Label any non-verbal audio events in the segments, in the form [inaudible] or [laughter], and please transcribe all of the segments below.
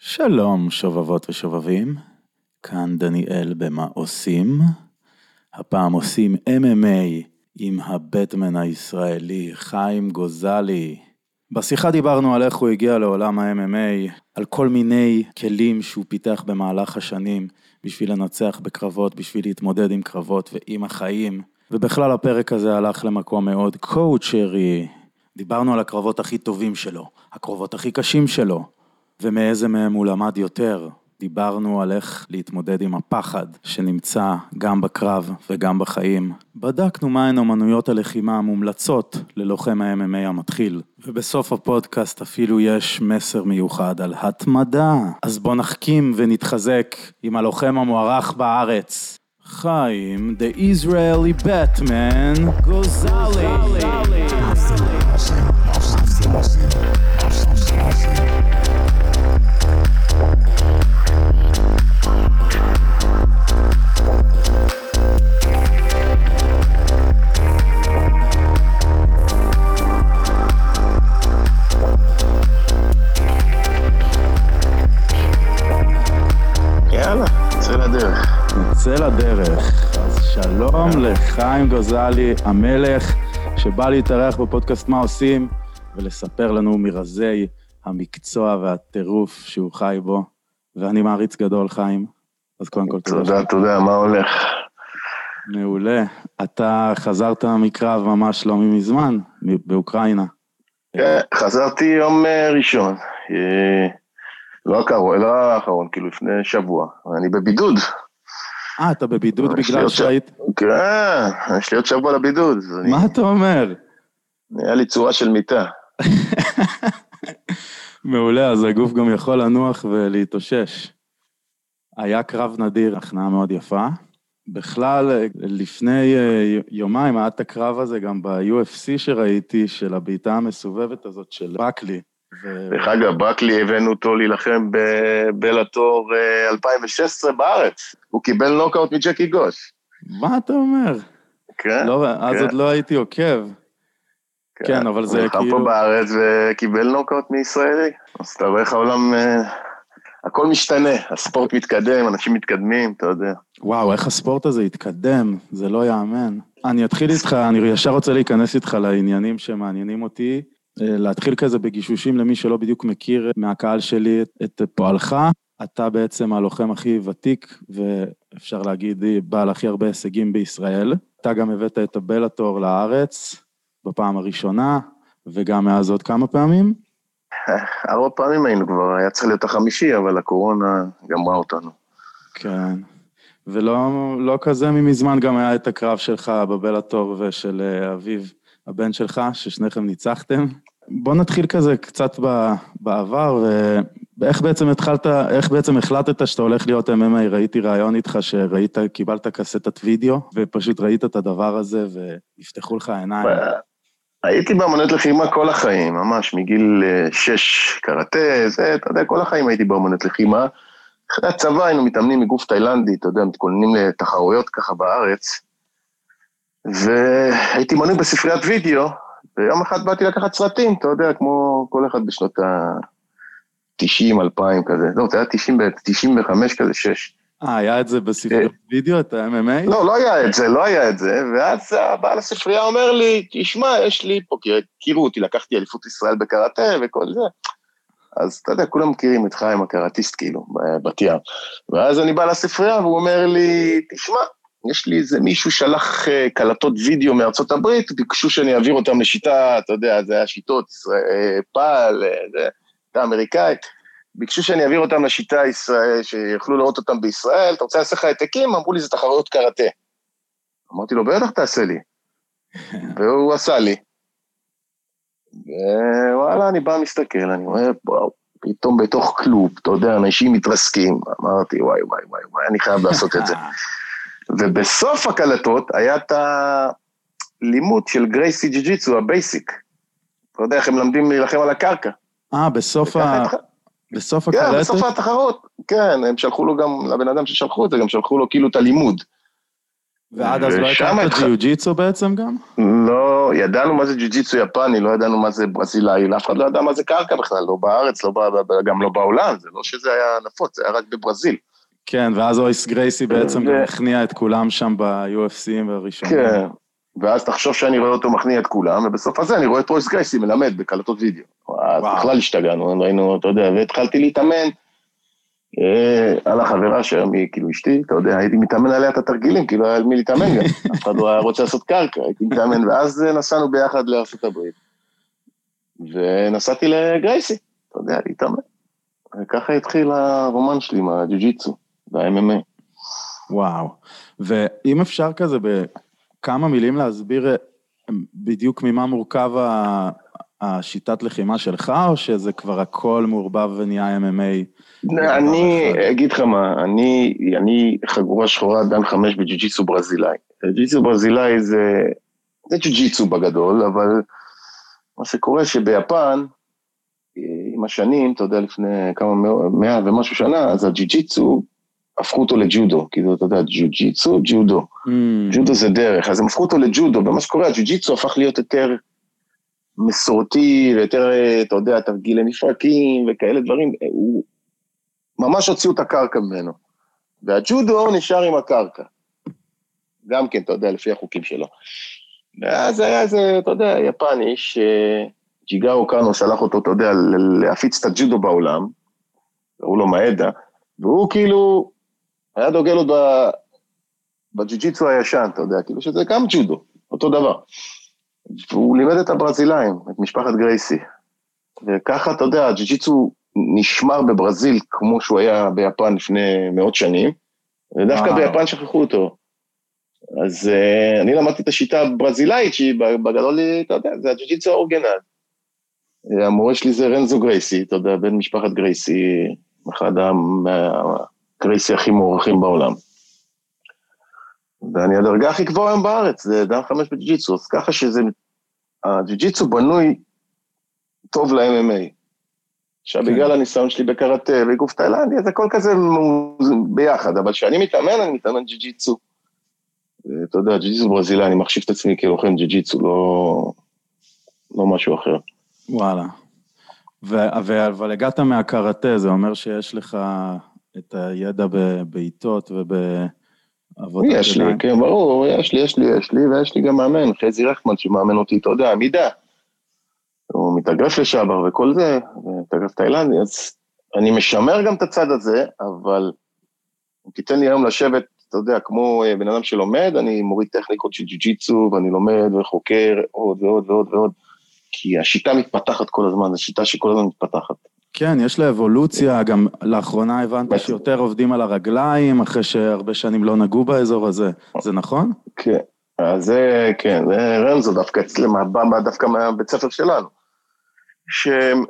שלום שובבות ושובבים, כאן דניאל במה עושים. הפעם עושים MMA עם הבטמן הישראלי חיים גוזלי. בשיחה דיברנו על איך הוא הגיע לעולם ה-MMA, על כל מיני כלים שהוא פיתח במהלך השנים בשביל לנצח בקרבות, בשביל להתמודד עם קרבות ועם החיים. ובכלל הפרק הזה הלך למקום מאוד קואוצ'רי. דיברנו על הקרבות הכי טובים שלו, הקרבות הכי קשים שלו, ומאיזה מהם הוא למד יותר. דיברנו על איך להתמודד עם הפחד שנמצא גם בקרב וגם בחיים. בדקנו מהן אמנויות הלחימה המומלצות ללוחם ה-MMA המתחיל. ובסוף הפודקאסט אפילו יש מסר מיוחד על התמדה. אז בוא נחכים ונתחזק עם הלוחם המוערך בארץ. חיים, the Israeli Batman, גוזלי. נצא לדרך. אז שלום לחיים גוזלי, המלך, שבא להתארח בפודקאסט מה עושים, ולספר לנו מרזי המקצוע והטירוף שהוא חי בו. ואני מעריץ גדול, חיים. אז קודם כל תודה. תודה, תודה, מה הולך? מעולה. אתה חזרת מקרב ממש לא מזמן, באוקראינה. כן, חזרתי יום אה, ראשון. אה, לא הקרוב, לא האחרון, כאילו לפני שבוע. אני בבידוד. אה, אתה בבידוד בגלל שהיית... כן, יש לי עוד שבוע לבידוד. מה אתה אומר? היה לי צורה של מיטה. [laughs] מעולה, אז הגוף גם יכול לנוח ולהתאושש. היה קרב נדיר, הכנעה מאוד יפה. בכלל, לפני אה, יומיים היה את הקרב הזה גם ב-UFC שראיתי, של הבעיטה המסובבת הזאת של ברקלי. ו... דרך אגב, ברקלי הבאנו אותו להילחם בבלאטור אה, 2016 בארץ. הוא קיבל נוקאוט מג'קי גוש. מה אתה אומר? כן? לא, אז כן. עוד לא הייתי עוקב. כן, אבל זה הוא נלחם כאילו- פה בארץ וקיבל נוקאוט מישראלי. אז אתה רואה איך העולם... אה, הכל משתנה, הספורט מתקדם, אנשים מתקדמים, אתה יודע. וואו, איך הספורט הזה התקדם, זה לא יאמן. אני אתחיל איתך, אני ישר רוצה להיכנס איתך לעניינים שמעניינים אותי. אה, להתחיל כזה בגישושים למי שלא בדיוק מכיר מהקהל שלי את, את פועלך. אתה בעצם הלוחם הכי ותיק, ואפשר להגיד, בעל הכי הרבה הישגים בישראל. אתה גם הבאת את הבלאטור לארץ בפעם הראשונה, וגם מאז עוד כמה פעמים. ארבע פעמים היינו כבר, היה צריך להיות החמישי, אבל הקורונה גמרה אותנו. כן. ולא לא כזה ממזמן גם היה את הקרב שלך בבלאטור ושל אה, אביב, הבן שלך, ששניכם ניצחתם. בוא נתחיל כזה קצת בעבר, ואיך בעצם התחלת, איך בעצם החלטת שאתה הולך להיות MMA? ראיתי ראיון איתך שראית, קיבלת קסטת וידאו, ופשוט ראית את הדבר הזה ונפתחו לך העיניים. הייתי באמנות לחימה כל החיים, ממש מגיל אה, שש קראטה, זה, אתה יודע, כל החיים הייתי באמנות לחימה. אחרי הצבא היינו מתאמנים מגוף תאילנדי, אתה יודע, מתכוננים לתחרויות ככה בארץ. והייתי מנוי בספריית וידאו, ויום אחד באתי לקחת סרטים, אתה יודע, כמו כל אחד בשנות ה-90, 2000 כזה. לא, זה היה 90, ב- 95 כזה, 6. אה, היה את זה בספריות וידאו, את ה-MMA? לא, לא היה את זה, לא היה את זה, ואז הבעל הספרייה אומר לי, תשמע, יש לי פה, כי הכירו אותי, לקחתי אליפות ישראל בקראטה וכל זה. אז אתה יודע, כולם מכירים את חיים הקראטיסט, כאילו, בת ים. ואז אני בא לספרייה והוא אומר לי, תשמע, יש לי איזה מישהו שלח אה, קלטות וידאו מארצות הברית, ביקשו שאני אעביר אותם לשיטה, אתה יודע, זה היה שיטות, פעל, אה, זה, שיטה אמריקאית. ביקשו שאני אעביר אותם לשיטה ישראל, שיוכלו לראות אותם בישראל, אתה רוצה לעשות לך העתקים? אמרו לי, זה תחרויות קראטה. אמרתי לו, בטח תעשה לי. [laughs] והוא עשה לי. ווואלה, אני בא, מסתכל, אני רואה, וואו, פתאום בתוך כלוב, אתה יודע, אנשים מתרסקים. אמרתי, וואי, וואי, וואי, וואי, אני חייב לעשות את זה. [laughs] ובסוף הקלטות היה את הלימוד של גרייסי ג'יו ג'יצו, ה basic. אתה יודע איך הם מלמדים להילחם על הקרקע. אה, בסוף ה... התח- בסוף כן, הקלטת? בסוף התחרות, כן, הם שלחו לו גם, לבן אדם ששלחו את זה, גם שלחו לו כאילו את הלימוד. ועד אז לא הכרת ג'יוג'יצו בעצם גם? לא, ידענו מה זה ג'יוג'יצו יפני, לא ידענו מה זה ברזילאי, אף אחד לא ידע מה זה קרקע בכלל, לא בארץ, לא גם לא בעולם, זה לא שזה היה נפוץ, זה היה רק בברזיל. כן, ואז אויס גרייסי בעצם גם הכניע את כולם שם ב-UFCים והראשונים. כן, ואז תחשוב שאני רואה אותו מכניע את כולם, ובסוף הזה אני רואה את אויס גרייסי מלמד בקלטות וידאו. אז בכלל השתגענו, ראינו, אתה יודע, והתחלתי להתאמן. אה, על החברה שהיום היא כאילו אשתי, אתה יודע, הייתי מתאמן עליה את התרגילים, כאילו היה על מי להתאמן גם, [laughs] אף אחד לא היה רוצה לעשות קרקע, הייתי מתאמן, ואז נסענו ביחד לארצות הברית. ונסעתי לגרייסי, אתה יודע, להתאמן. וככה התחיל הרומן שלי עם הג'ו-ג'יצו וה-MMA. וואו. ואם אפשר כזה בכמה מילים להסביר בדיוק ממה מורכב השיטת לחימה שלך, או שזה כבר הכל מעורבב ונהיה MMA? אני אגיד לך מה, אני, אני חגורה שחורה דן חמש בג'ו-ג'יצו ברזילאי. ג'ו-ג'יצו ברזילאי זה, זה ג'ו-ג'יצו בגדול, אבל מה שקורה שביפן, עם השנים, אתה יודע, לפני כמה מאה ומשהו שנה, אז הג'ו-ג'יצו, הפכו אותו לג'ודו, כאילו, אתה יודע, ג'ו-ג'יצו, ג'ודו. Mm. ג'ודו זה דרך, אז הם הפכו אותו לג'ודו, ומה שקורה, הג'ו-ג'יצו הפך להיות יותר מסורתי, ויותר, אתה יודע, תרגילי מפרקים וכאלה דברים, הוא ממש הוציאו את הקרקע ממנו. והג'ודו נשאר עם הקרקע. גם כן, אתה יודע, לפי החוקים שלו. ואז היה איזה, אתה יודע, יפני, שג'יגאו קאנו שלח אותו, אתה יודע, להפיץ את הג'ודו בעולם, קראו לו מאדה, והוא כאילו, היה דוגל עוד בג'ו-ג'יצו הישן, אתה יודע, כאילו שזה גם ג'ודו, אותו דבר. והוא לימד את הברזילאים, את משפחת גרייסי. וככה, אתה יודע, הג'ו-ג'יצו נשמר בברזיל כמו שהוא היה ביפן לפני מאות שנים, ודווקא ביפן שכחו אותו. אז uh, אני למדתי את השיטה הברזילאית, שהיא בגדול, אתה יודע, זה הג'ו-ג'יצו האורגנל. המורה שלי זה רנזו גרייסי, אתה יודע, בן משפחת גרייסי, אחד הגרייסי הכי מוערכים בעולם. ואני הדרגה הכי גבוהה היום בארץ, זה דן חמש בג'ו-ג'יצו, אז ככה שזה, הג'ו-ג'יצו בנוי טוב ל-MMA. עכשיו, כן. בגלל הניסיון שלי בקראטה וגוף תאילנדי, אז הכל כזה ביחד, אבל כשאני מתאמן, אני מתאמן ג'י-ג'יצו. אתה יודע, ג'י-ג'יצו ברזילי, אני מחשיב את עצמי כלוחם ג'י-ג'יצו, לא, לא משהו אחר. וואלה. ו- ו- אבל הגעת מהקראטה, זה אומר שיש לך את הידע בבעיטות ובעבודת יש לי, כן, ברור, יש לי, יש לי, יש לי, ויש לי גם מאמן, חזי רחמן, שמאמן אותי, אתה יודע, עמידה. הוא מתאגרף לשעבר וכל זה, מתאגרף תאילנדי, אז אני משמר גם את הצד הזה, אבל אם תיתן לי היום לשבת, אתה יודע, כמו אה, בן אדם שלומד, אני מוריד טכניקות של ג'ו-ג'יצו, ואני לומד וחוקר עוד ועוד ועוד ועוד, כי השיטה מתפתחת כל הזמן, זו שיטה שכל הזמן מתפתחת. כן, יש לה אבולוציה, גם לאחרונה הבנתי שיותר עובדים על הרגליים, אחרי שהרבה שנים לא נגעו באזור הזה, זה נכון? כן, אז זה, כן, זה רמזו דווקא אצלם, דווקא מהבית ספר שלנו. שהם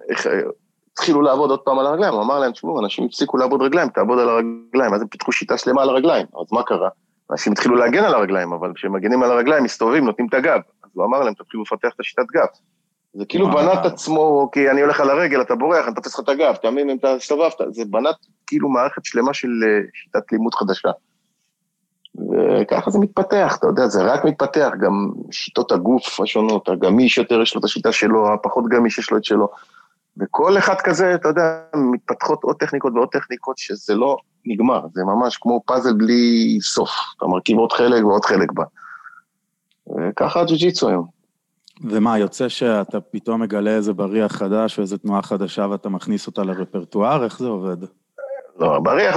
התחילו לעבוד עוד פעם על הרגליים, הוא אמר להם, תשמעו, אנשים הפסיקו לעבוד רגליים, תעבוד על הרגליים, אז הם פיתחו שיטה שלמה על הרגליים, אז מה קרה? אנשים התחילו להגן על הרגליים, אבל כשהם מגנים על הרגליים, מסתובבים, נותנים את הגב. אז הוא אמר להם, תתחילו לפתח את השיטת גב. זה כאילו בנה את עצמו, כי אני הולך על הרגל, אתה בורח, אני תופס לך את הגב, תאמין אם אתה הסתובבת, זה בנה כאילו מערכת שלמה של אה, שיטת לימוד חדשה. וככה זה מתפתח, אתה יודע, זה רק מתפתח, גם שיטות הגוף השונות, הגמיש יותר יש לו את השיטה שלו, הפחות גמיש יש לו את שלו. וכל אחד כזה, אתה יודע, מתפתחות עוד טכניקות ועוד טכניקות שזה לא נגמר, זה ממש כמו פאזל בלי סוף, אתה מרכיב עוד חלק ועוד חלק בה. וככה הג'ו-ג'יצו היום. ומה, יוצא שאתה פתאום מגלה איזה בריח חדש או איזה תנועה חדשה ואתה מכניס אותה לרפרטואר? איך זה עובד? לא, בריח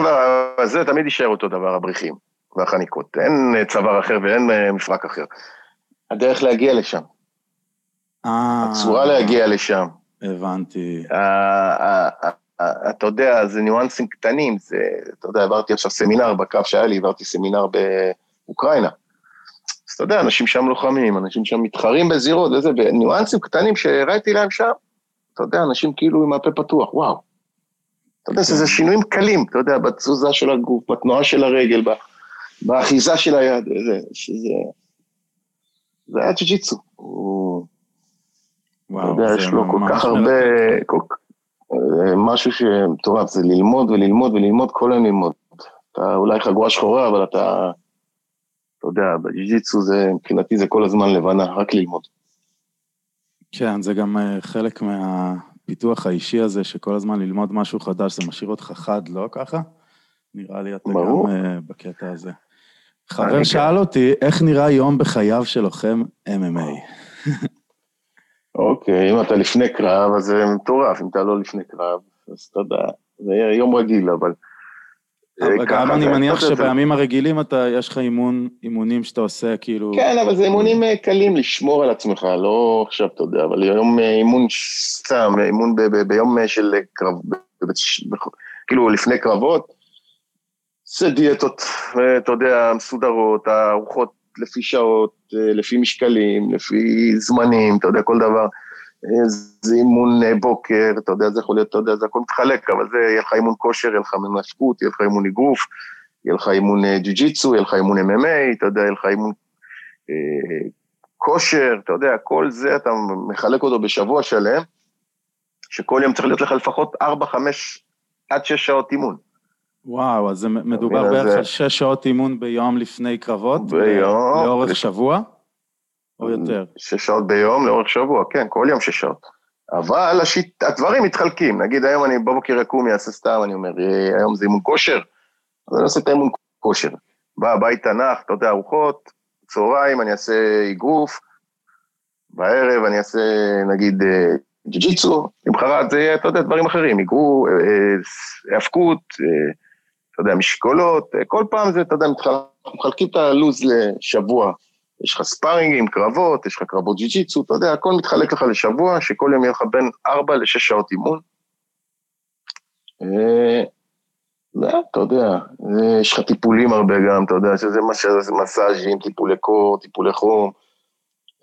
זה תמיד יישאר אותו דבר, הבריחים. והחניקות. אין אה, צוואר אחר ואין אה, מפרק אחר. הדרך להגיע לשם. אה... הצורה להגיע לשם. הבנתי. אתה יודע, זה ניואנסים קטנים, זה, אתה יודע, עברתי עכשיו סמינר בקו שהיה לי, עברתי סמינר באוקראינה. אז אתה יודע, אנשים שם לוחמים, אנשים שם מתחרים בזירות וזה, וניואנסים קטנים שראיתי להם שם, אתה יודע, אנשים כאילו עם הפה פתוח, וואו. אתה יודע, זה שינויים קלים, אתה יודע, בתזוזה של הגוף, בתנועה של הרגל, באחיזה של היד, זה, שזה... זה היה ג'ו-ג'יצו. וואו, אתה יודע, יש לו כל כך הרבה, כל, אה, משהו שמטורף, זה ללמוד וללמוד וללמוד, כל היום ללמוד. אתה אולי חגורה שחורה, אבל אתה, אתה יודע, בג'יג'יצו זה, מבחינתי זה כל הזמן לבנה, רק ללמוד. כן, זה גם אה, חלק מהפיתוח האישי הזה, שכל הזמן ללמוד משהו חדש, זה משאיר אותך חד, לא ככה? נראה לי אתה ברור. גם uh, בקטע הזה. חבר שאל אותי, איך נראה יום בחייו של לוחם MMA? אוקיי, אם אתה לפני קרב, אז זה מטורף, אם אתה לא לפני קרב, אז אתה יודע, זה יום רגיל, אבל... אה, גם אני מניח שבימים הרגילים אתה, יש לך אימון, אימונים שאתה עושה, כאילו... כן, אבל זה אימונים אה, קלים לשמור על עצמך, לא עכשיו, אתה יודע, אבל יום אה, אימון סתם, אימון ביום של קרב, כאילו לפני קרבות, זה דיאטות, אתה יודע, מסודרות, הארוחות לפי שעות, לפי משקלים, לפי זמנים, אתה יודע, כל דבר. זה אימון בוקר, אתה יודע, זה יכול להיות, אתה יודע, זה הכל מתחלק, אבל זה, יהיה לך אימון כושר, יהיה לך מנפקות, יהיה לך אימון אגרוף, יהיה לך אימון אה, ג'ו-ג'יצו, יהיה לך אימון MMA, אתה יודע, יהיה לך אימון אה, כושר, אתה יודע, כל זה אתה מחלק אותו בשבוע שלם, שכל יום צריך להיות לך לפחות 4, 5, עד 6 שעות אימון. וואו, אז זה מדובר בערך על שש שעות אימון ביום לפני קרבות? ביום. לאורך שבוע? או יותר? שש שעות ביום לאורך שבוע, כן, כל יום שש שעות. אבל השיט, הדברים מתחלקים, נגיד היום אני בבוקר יקום, יעשה סתם, אני אומר, "אה, היום זה אימון כושר, אז אני עושה את האימון כושר. בא הביתה נח, אתה יודע, ארוחות, צהריים אני אעשה אגרוף, בערב אני אעשה נגיד אה, ג'ו-ג'יצו, למחרת זה יהיה, אתה יודע, דברים אחרים, אגרוף, אה, היאבקות, אה, אתה יודע, משקולות, כל פעם זה, אתה יודע, מתחל- אנחנו מחלקים את הלו"ז לשבוע. יש לך ספארינגים, קרבות, יש לך קרבות ג'י-ג'יצו, אתה יודע, הכל מתחלק לך לשבוע, שכל יום יהיה לך בין 4 ל-6 שעות אימון. אה, לא, אתה יודע, אה, יש לך טיפולים הרבה גם, אתה יודע, שזה מסאז'ים, טיפולי קור, טיפולי חום,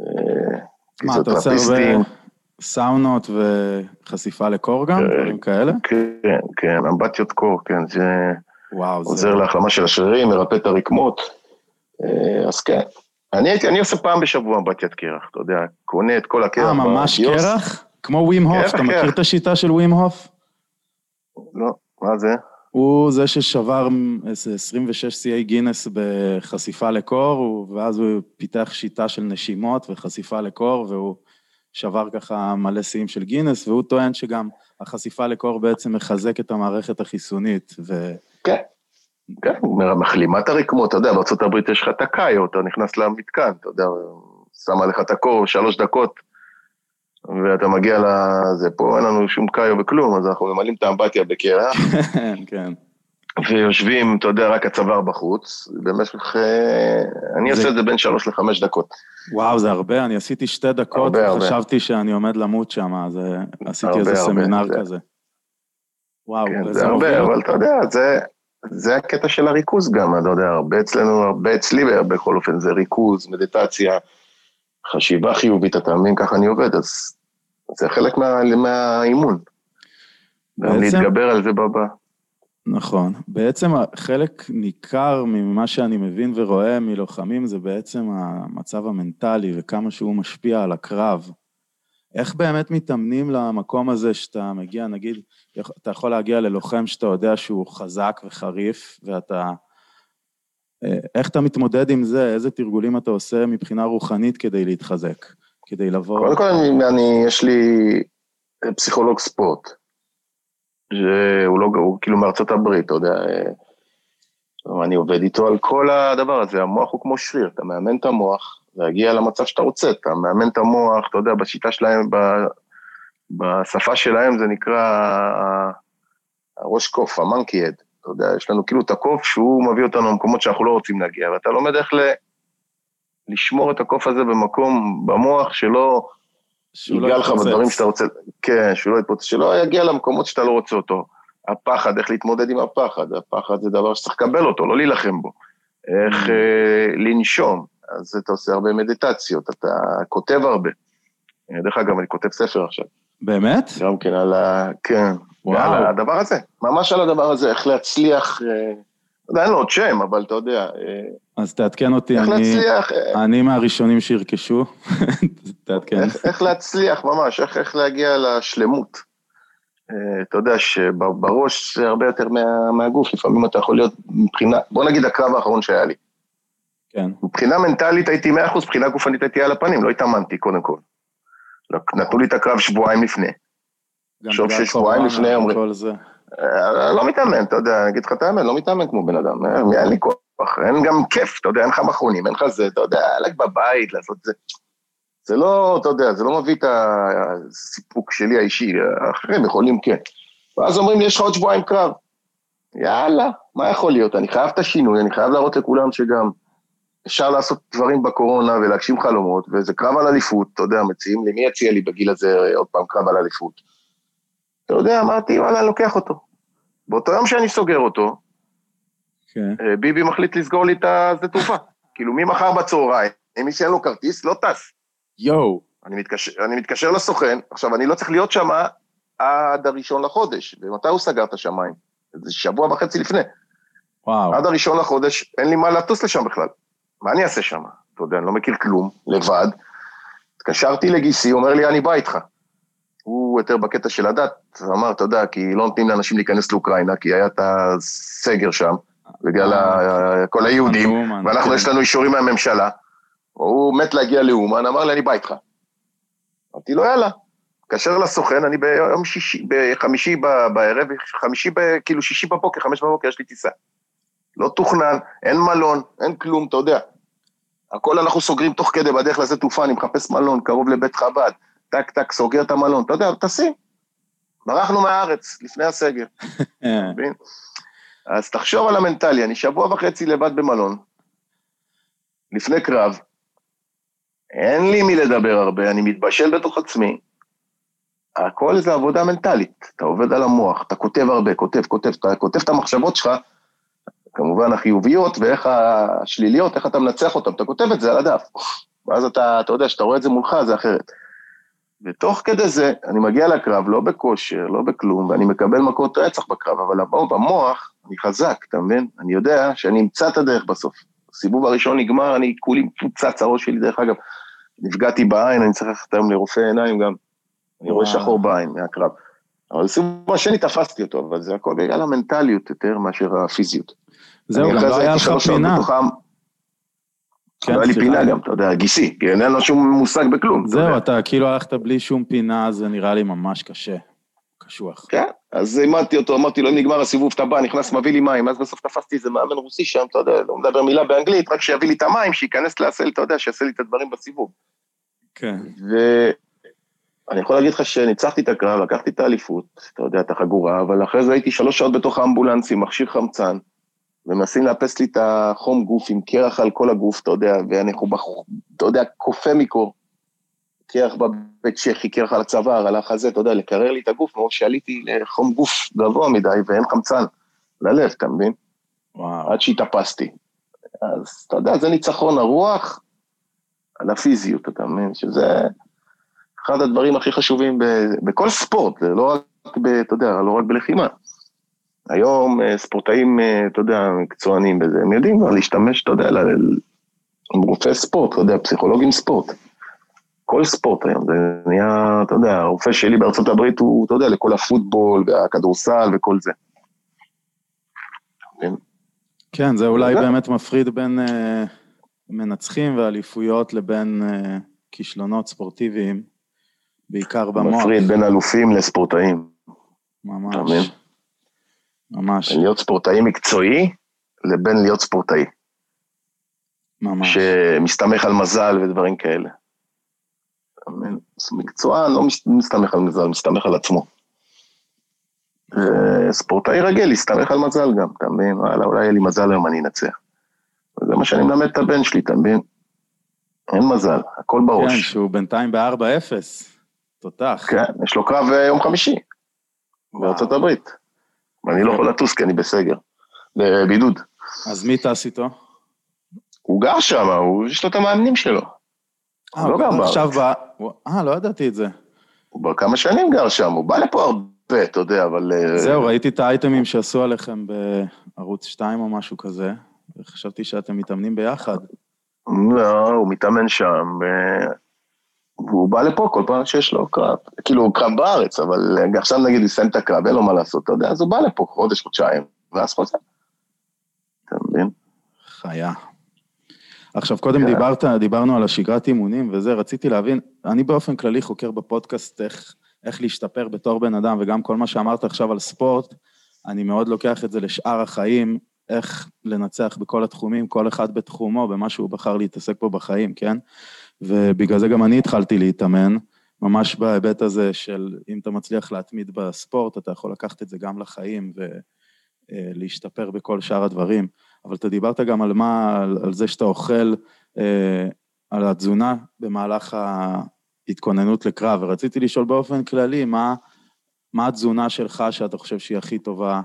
אה, מה, אתה עושה. הרבה סאונות וחשיפה לקור גם? דברים כאלה? כן, כן, אמבטיות קור, כן, זה. עוזר להחלמה של השרירים, מרפא את הרקמות, אז כן. אני אני עושה פעם בשבוע אמבטיית קרח, אתה יודע, קונה את כל הקרח אה, ממש בקיוסק. קרח? כמו ווים הוף, אתה מכיר קרח. את השיטה של ווים הוף? לא, מה זה? הוא זה ששבר איזה 26 שיאי גינס בחשיפה לקור, ואז הוא פיתח שיטה של נשימות וחשיפה לקור, והוא שבר ככה מלא שיאים של גינס, והוא טוען שגם החשיפה לקור בעצם מחזק את המערכת החיסונית, ו... כן, כן, מחלימה את הרקמות, אתה יודע, בארה"ב יש לך את הקאיו, אתה נכנס למתקן, אתה יודע, שמה לך את הקור שלוש דקות, ואתה מגיע לזה, פה אין לנו שום קאיו וכלום, אז אנחנו ממלאים את האמבטיה בקרח, [laughs] כן, כן. ויושבים, אתה יודע, רק הצוואר בחוץ, במשך, אה, אני עושה את זה בין שלוש לחמש דקות. וואו, זה הרבה, אני עשיתי שתי דקות. וחשבתי שאני עומד למות שם, אז אה, עשיתי איזה סמינר זה- כזה. וואו, כן, זה הרבה, אבל אתה יודע, זה, זה הקטע של הריכוז גם, אתה יודע, הרבה אצלנו, הרבה אצלי בכל אופן, זה ריכוז, מדיטציה, חשיבה חיובית, אתה מבין, ככה אני עובד, אז זה חלק מה, מהאימון. בעצם- להתגבר על זה בבא. נכון. בעצם חלק ניכר ממה שאני מבין ורואה מלוחמים זה בעצם המצב המנטלי וכמה שהוא משפיע על הקרב. איך באמת מתאמנים למקום הזה שאתה מגיע, נגיד, אתה יכול להגיע ללוחם שאתה יודע שהוא חזק וחריף, ואתה... אה, איך אתה מתמודד עם זה? איזה תרגולים אתה עושה מבחינה רוחנית כדי להתחזק? כדי לבוא... קודם כל, אני, אני, יש לי פסיכולוג ספורט, שהוא לא, הוא כאילו מארצות הברית, אתה יודע, אה, אני עובד איתו על כל הדבר הזה, המוח הוא כמו שריר, אתה מאמן את המוח, להגיע למצב שאתה רוצה, אתה מאמן את המוח, אתה יודע, בשיטה שלהם, בשפה שלהם זה נקרא הראש קוף, המנקי הד, אתה יודע, יש לנו כאילו את הקוף שהוא מביא אותנו למקומות שאנחנו לא רוצים להגיע, ואתה לומד איך ל... לשמור את הקוף הזה במקום, במוח, שלא לא ייגע לך. בדברים שאתה רוצה, כן, שהוא לא יתפוצץ, שלא יגיע למקומות שאתה לא רוצה אותו. הפחד, איך להתמודד עם הפחד, הפחד זה דבר שצריך לקבל אותו, לא להילחם בו. איך Mm. אה, לנשום, אז אתה עושה הרבה מדיטציות, אתה כותב הרבה. אה, דרך אגב, אני כותב ספר עכשיו, באמת? גם כן על ה... כן, וואו. על הדבר הזה, ממש על הדבר הזה, איך להצליח, אה, לא אין לו עוד שם, אבל אתה יודע, אה, אז תעדכן אותי, איך אני, להצליח, אה, אני מהראשונים שירכשו. [laughs] תעדכן. איך, איך להצליח ממש, איך, איך להגיע לשלמות. אה, אתה יודע שבראש זה הרבה יותר מה, מהגוף, לפעמים אתה יכול להיות מבחינה, בוא נגיד הקרב האחרון שהיה לי. כן. מבחינה מנטלית הייתי 100%, מבחינה גופנית הייתי על הפנים, לא התאמנתי קודם כל. נתנו לי את הקרב שבועיים לפני. תחשוב בגלל ששבועיים לפני אומרים-. אה, לא מתאמן, אתה יודע, אני אגיד לך את האמת, לא מתאמן כמו בן אדם, אה, אין לי כוח, אין גם כיף, אתה יודע, אין לך מכונים, אין לך זה, אתה יודע, רק בבית לעשות זה. זה לא, אתה יודע, זה לא מביא את הסיפוק שלי האישי, האחרים יכולים כן. ואז אומרים לי, יש לך עוד שבועיים קרב. יאללה, מה יכול להיות? אני חייב את השינוי, אני חייב להראות לכולם שגם אפשר לעשות דברים בקורונה ולהגשים חלומות, וזה קרב על אליפות, אתה יודע, מציעים לי, מי יציע לי בגיל הזה עוד פעם קרב על אליפות? אתה יודע, אמרתי, וואלה, לוקח אותו. באותו יום שאני סוגר אותו, כן. אה, ביבי מחליט לסגור לי את השדה תעופה. כאילו, ממחר בצהריים, אם מי שאין לו כרטיס, לא טס. יואו. אני מתקשר, אני מתקשר לסוכן, עכשיו, אני לא צריך להיות שם עד הראשון לחודש. ומתי הוא סגר את השמיים? זה שבוע וחצי לפני. וואו. עד הראשון לחודש, אין לי מה לטוס לשם בכלל. מה אני אעשה שם? אתה יודע, אני לא מכיר כלום, לבד. התקשרתי לגיסי, אומר לי, אני בא איתך. הוא יותר בקטע של הדת, אמר, אתה יודע, כי לא נותנים לאנשים להיכנס לאוקראינה, כי היה את הסגר שם, בגלל ה- כל היהודים, ואנחנו, כן. יש לנו אישורים מהממשלה. הוא מת להגיע לאומן, אמר לי, אני בא איתך. אמרתי לו, יאללה. התקשר לסוכן, אני ביום שישי, בחמישי בערב, חמישי, כאילו שישי בבוקר, חמש בבוקר, יש לי טיסה. לא תוכנן, אין מלון, אין כלום, אתה יודע. הכל אנחנו סוגרים תוך כדי, בדרך לזה תעופה, אני מחפש מלון, קרוב לבית חב"ד, טק טק, סוגר את המלון, אתה יודע, טסים. ברחנו מהארץ, לפני הסגר, אה, מבין? אז תחשוב על המנטלי, אני שבוע וחצי לבד במלון, לפני קרב, אין לי מי לדבר הרבה, אני מתבשל בתוך עצמי. הכל זה עבודה מנטלית, אתה עובד על המוח, אתה כותב הרבה, כותב, כותב, אתה כותב את המחשבות שלך, כמובן החיוביות ואיך השליליות, איך אתה מנצח אותן, אתה כותב את זה על הדף. ואז אתה, אתה יודע, שאתה רואה את זה מולך, זה אחרת. ותוך כדי זה, אני מגיע לקרב, לא בכושר, לא בכלום, ואני מקבל מכות רצח בקרב, אבל במוח, אני חזק, אתה מבין? אני יודע שאני אמצא את הדרך בסוף. הסיבוב הראשון נגמר, אני כולי מפוצץ, הראש שלי, דרך אגב, נפגעתי בעין, אני צריך ללכת היום לרופא עיניים גם. אני רואה. שחור בעין מהקרב. אבל בסיבוב השני תפסתי אותו, אבל זה הכל בגלל המנטליות יותר מאשר הפיזיות. זהו, אני גם לא היה לך פינה. כן, לא היה לי. פינה גם, אתה יודע, גיסי, כי אין לנו שום מושג בכלום. זהו, אתה כאילו הלכת בלי שום פינה, זה נראה לי ממש קשה. קשוח. כן, אז העמדתי אותו, אמרתי לו, אם נגמר הסיבוב, אתה בא, נכנס, מביא לי מים, אז בסוף תפסתי איזה מאמן רוסי שם, אתה יודע, לא מדבר מילה באנגלית, רק שיביא לי את המים, שייכנס לעשה לי, אתה יודע, שיעשה לי את הדברים בסיבוב. כן. ואני יכול להגיד לך שניצחתי את הקרב, לקחתי את האליפות, אתה יודע, את החגורה, אבל אחרי זה הייתי שלוש שעות בתוך האמבולנס עם מכשיר חמצן, ומנסים לאפס לי את החום גוף עם קרח על כל הגוף, אתה יודע, ואנחנו. אתה יודע, קופא מקור. קרח בבית צ'כי, קרח על הצוואר, על החזה, אתה יודע, לקרר לי את הגוף, מרוב שעליתי לחום גוף גבוה מדי ואין חמצן ללב, אתה מבין? וואו. עד שהתאפסתי. אז אתה יודע, זה ניצחון הרוח על הפיזיות, אתה מבין? שזה אחד הדברים הכי חשובים ב, בכל ספורט, זה לא רק, ב, אתה יודע, לא רק בלחימה. היום אה, ספורטאים, אה, אתה יודע, מקצוענים בזה, הם יודעים כבר להשתמש, אתה יודע, ל- עם רופאי ספורט, אתה יודע, פסיכולוגים ספורט. כל ספורט היום, זה נהיה, אתה יודע, הרופא שלי בארצות הברית הוא, אתה יודע, לכל הפוטבול והכדורסל וכל זה. כן, זה אולי זה- באמת מפריד בין אה, מנצחים ואליפויות לבין אה, כישלונות ספורטיביים, בעיקר במוח. מפריד בין אלופים לספורטאים. ממש. אתה מבין? ממש, בין להיות ספורטאי מקצועי לבין להיות ספורטאי, ממש. שמסתמך על מזל ודברים כאלה. מקצוען לא מס- מסתמך על מזל, מסתמך על עצמו. וספורטאי רגיל יסתמך על מזל גם, אתה מבין? וואלה, אולי יהיה לי מזל היום אני אנצח. וזה מה שאני מלמד את הבן שלי, אתה מבין? אין מזל, הכל כן, בראש. שהוא בינתיים ב-4-0. תותח. כן, יש לו קרב אה, יום חמישי, בארצות הברית. ואני לא יכול לטוס כי אני בסגר, בבידוד. אז מי טס איתו? הוא גר שם, יש לו את המאמנים שלו. אה, הוא לא הוא גר גר בארץ. אה, לא ידעתי את זה. הוא כבר כמה שנים גר שם, הוא בא לפה הרבה, אתה יודע, אבל... אה, זהו, ראיתי את האייטמים שעשו עליכם בערוץ 2 או משהו כזה, וחשבתי שאתם מתאמנים ביחד. לא, הוא מתאמן שם, אה, והוא בא לפה כל פעם שיש לו קרב. כאילו, הוא קרב בארץ, אבל אה, עכשיו נגיד הוא יסיים את הקרב, אין לו מה לעשות, אתה יודע, אז הוא בא לפה חודש, חודשיים, ואז חוזר. אתה מבין? חיה. עכשיו, קודם כן. דיברת, דיברנו על השגרת אימונים וזה, רציתי להבין, אני באופן כללי חוקר בפודקאסט איך, איך להשתפר בתור בן אדם, וגם כל מה שאמרת עכשיו על ספורט, אני מאוד לוקח את זה לשאר החיים, איך לנצח בכל התחומים, כל אחד בתחומו, במה שהוא בחר להתעסק בו בחיים, כן? ובגלל זה גם אני התחלתי להתאמן, ממש בהיבט הזה של אם אתה מצליח להתמיד בספורט, אתה יכול לקחת את זה גם לחיים ולהשתפר בכל שאר הדברים. אבל אתה דיברת גם על מה, על, על זה שאתה אוכל, אה, על התזונה במהלך ההתכוננות לקרב, ורציתי לשאול באופן כללי, מה, מה התזונה שלך שאתה חושב שהיא הכי טובה,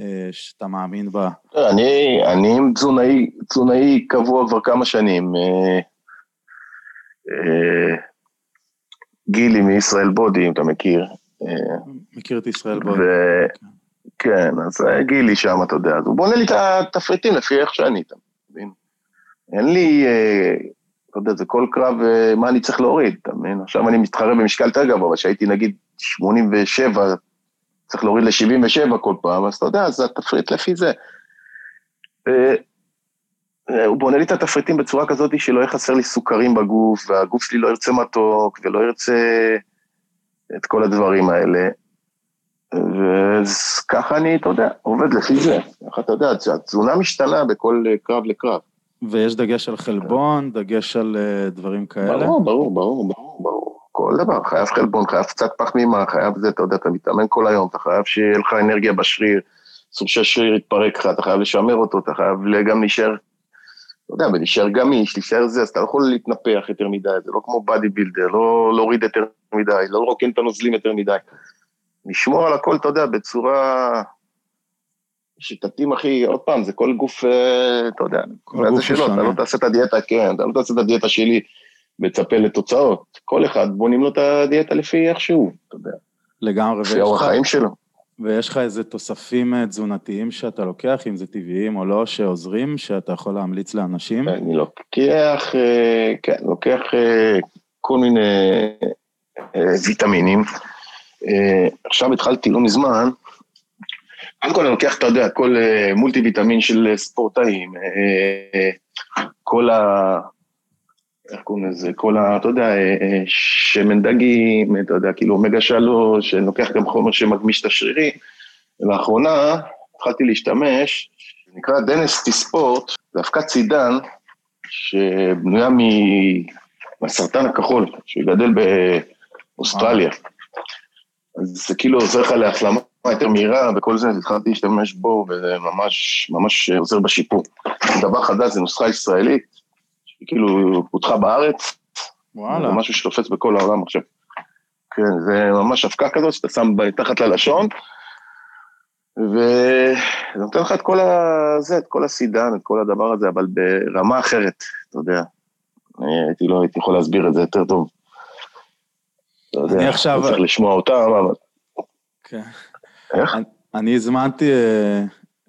אה, שאתה מאמין בה? אני, אני תזונאי, תזונאי קבוע כבר כמה שנים. אה, אה, גילי מישראל בודי, אם אתה מכיר. אה, מכיר את ישראל בו. ו... כן, אז אה, גילי שם, אתה יודע, אז הוא בונה לי את התפריטים לפי איך שאני, אתה מבין? אין לי, אה, אתה יודע, זה כל קרב, אה, מה אני צריך להוריד, אתה מבין? עכשיו אני מתחרה במשקל יותר גבוה, אבל כשהייתי נגיד 87, צריך להוריד ל-77 כל פעם, אז אתה יודע, זה התפריט לפי זה. אה, הוא בונה לי את התפריטים בצורה כזאת שלא יהיה חסר לי סוכרים בגוף, והגוף שלי לא ירצה מתוק, ולא ירצה את כל הדברים האלה. וככה אני, אתה יודע, עובד לפי זה. איך אתה יודע, התזונה משתנה בכל אה, קרב לקרב. ויש דגש על חלבון, דגש על אה, דברים כאלה? ברור, ברור, ברור, ברור, ברור. כל דבר, חייב חלבון, חייב קצת פחמימה, חייב זה, אתה יודע, אתה מתאמן כל היום, אתה חייב שיהיה לך אנרגיה בשריר, אסור שהשריר יתפרק לך, אתה חייב לשמר אותו, אתה חייב גם להישאר, אתה יודע, ולהישאר גמיש, להישאר זה, אז אתה לא יכול להתנפח יותר מדי, זה לא כמו בדי בילדר, לא להוריד יותר מדי, לא לרוקן את הנוזלים יותר מדי. לשמור על הכל, אתה יודע, בצורה שתתאים, אחי, עוד פעם, זה כל גוף, אה, אתה יודע, כל גוף שלו, אתה. לא תעשה את הדיאטה, כן, אתה לא תעשה את הדיאטה שלי מצפה לתוצאות. כל אחד, בונים לו את הדיאטה לפי איך שהוא, אתה יודע, לגמרי, לפי אורח לך, החיים שלו. ויש לך איזה תוספים אה, תזונתיים שאתה לוקח, אם זה טבעיים או לא, שעוזרים, שאתה יכול להמליץ לאנשים? אני לוקח, אה, כן, לוקח אה, כל מיני ויטמינים. עכשיו התחלתי לא מזמן, קודם כל אני לוקח, אתה יודע, כל מולטי ויטמין של ספורטאים, כל ה... איך קוראים לזה? כל ה... אתה יודע, אה, אה, שמן דגים, אתה יודע, כאילו אומגה שלוש, לוקח גם חומר שמגמיש את השרירים. לאחרונה התחלתי להשתמש, נקרא דנסטי ספורט, זה אבקת צידן, שבנויה מ- מהסרטן הכחול, שגדל באוסטרליה. אז זה כאילו עוזר לך להחלמה יותר מהירה וכל זה, התחלתי להשתמש בו, וזה ממש, ממש עוזר בשיפור. דבר חדש, זה נוסחה ישראלית, שכאילו פותחה בארץ, וואלה. זה משהו שתופס בכל העולם עכשיו. כן, זה ממש אבקה כזאת שאתה שם מתחת ללשון, וזה נותן לך את כל הזה, את כל הסידן, את כל הדבר הזה, אבל ברמה אחרת, אתה יודע. אני הייתי לא הייתי יכול להסביר את זה יותר טוב. אתה יודע, אני עכשיו- צריך לשמוע אותם, אבל... כן. איך? אני- אני הזמנתי אה,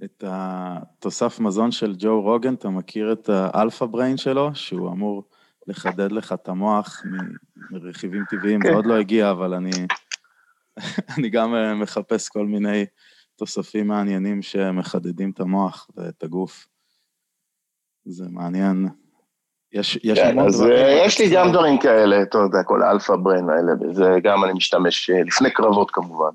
את התוסף מזון של ג'ו רוגן, אתה מכיר את האלפא בריין שלו, שהוא אמור לחדד לך את המוח מרכיבים טבעיים, זה כן. עוד לא הגיע, אבל אני, [laughs] אני גם אה, מחפש כל מיני תוספים מעניינים שמחדדים את המוח ואת הגוף. זה מעניין. יש, יש כן, המון אז דברים. אה, יש לי גם דברים כאלה, אתה יודע, כל האלפא ברן האלה, וזה גם אני משתמש אה, לפני קרבות כמובן.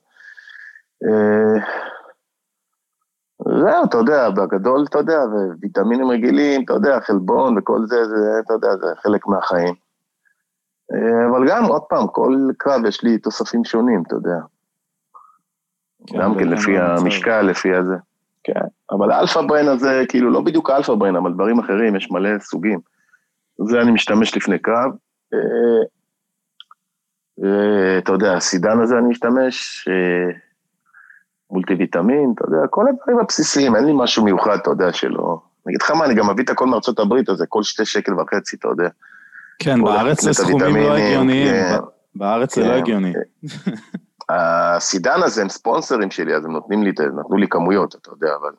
זהו, אתה יודע, בגדול, אתה יודע, וויטמינים רגילים, אתה יודע, חלבון וכל זה, זה, אתה יודע, זה חלק מהחיים. אה, אבל גם, עוד פעם, כל קרב יש לי תוספים שונים, אתה יודע. כן, גם כן לפי. המשקל, לפי הזה. כן, אבל ה Alpha Brain הזה, כאילו, לא בדיוק ה Alpha Brain, אבל דברים אחרים, יש מלא סוגים. זה אני משתמש לפני קרב. אה, אה, אתה יודע, הסידן הזה אני משתמש, אה, מולטי ויטמין, אתה יודע, כל הדברים הבסיסיים, אין לי משהו מיוחד, אתה יודע, שלא... אני אגיד לך מה, אני גם מביא את הכל מארצות הברית, אז זה כל שתי שקל וחצי, אתה יודע. כן, בארץ זה סכומים לא הגיוניים. כן. בארץ זה לא כן, הגיוני. הסידן הזה הם ספונסרים שלי, אז הם נותנים לי, נתנו לי כמויות, אתה יודע, אבל...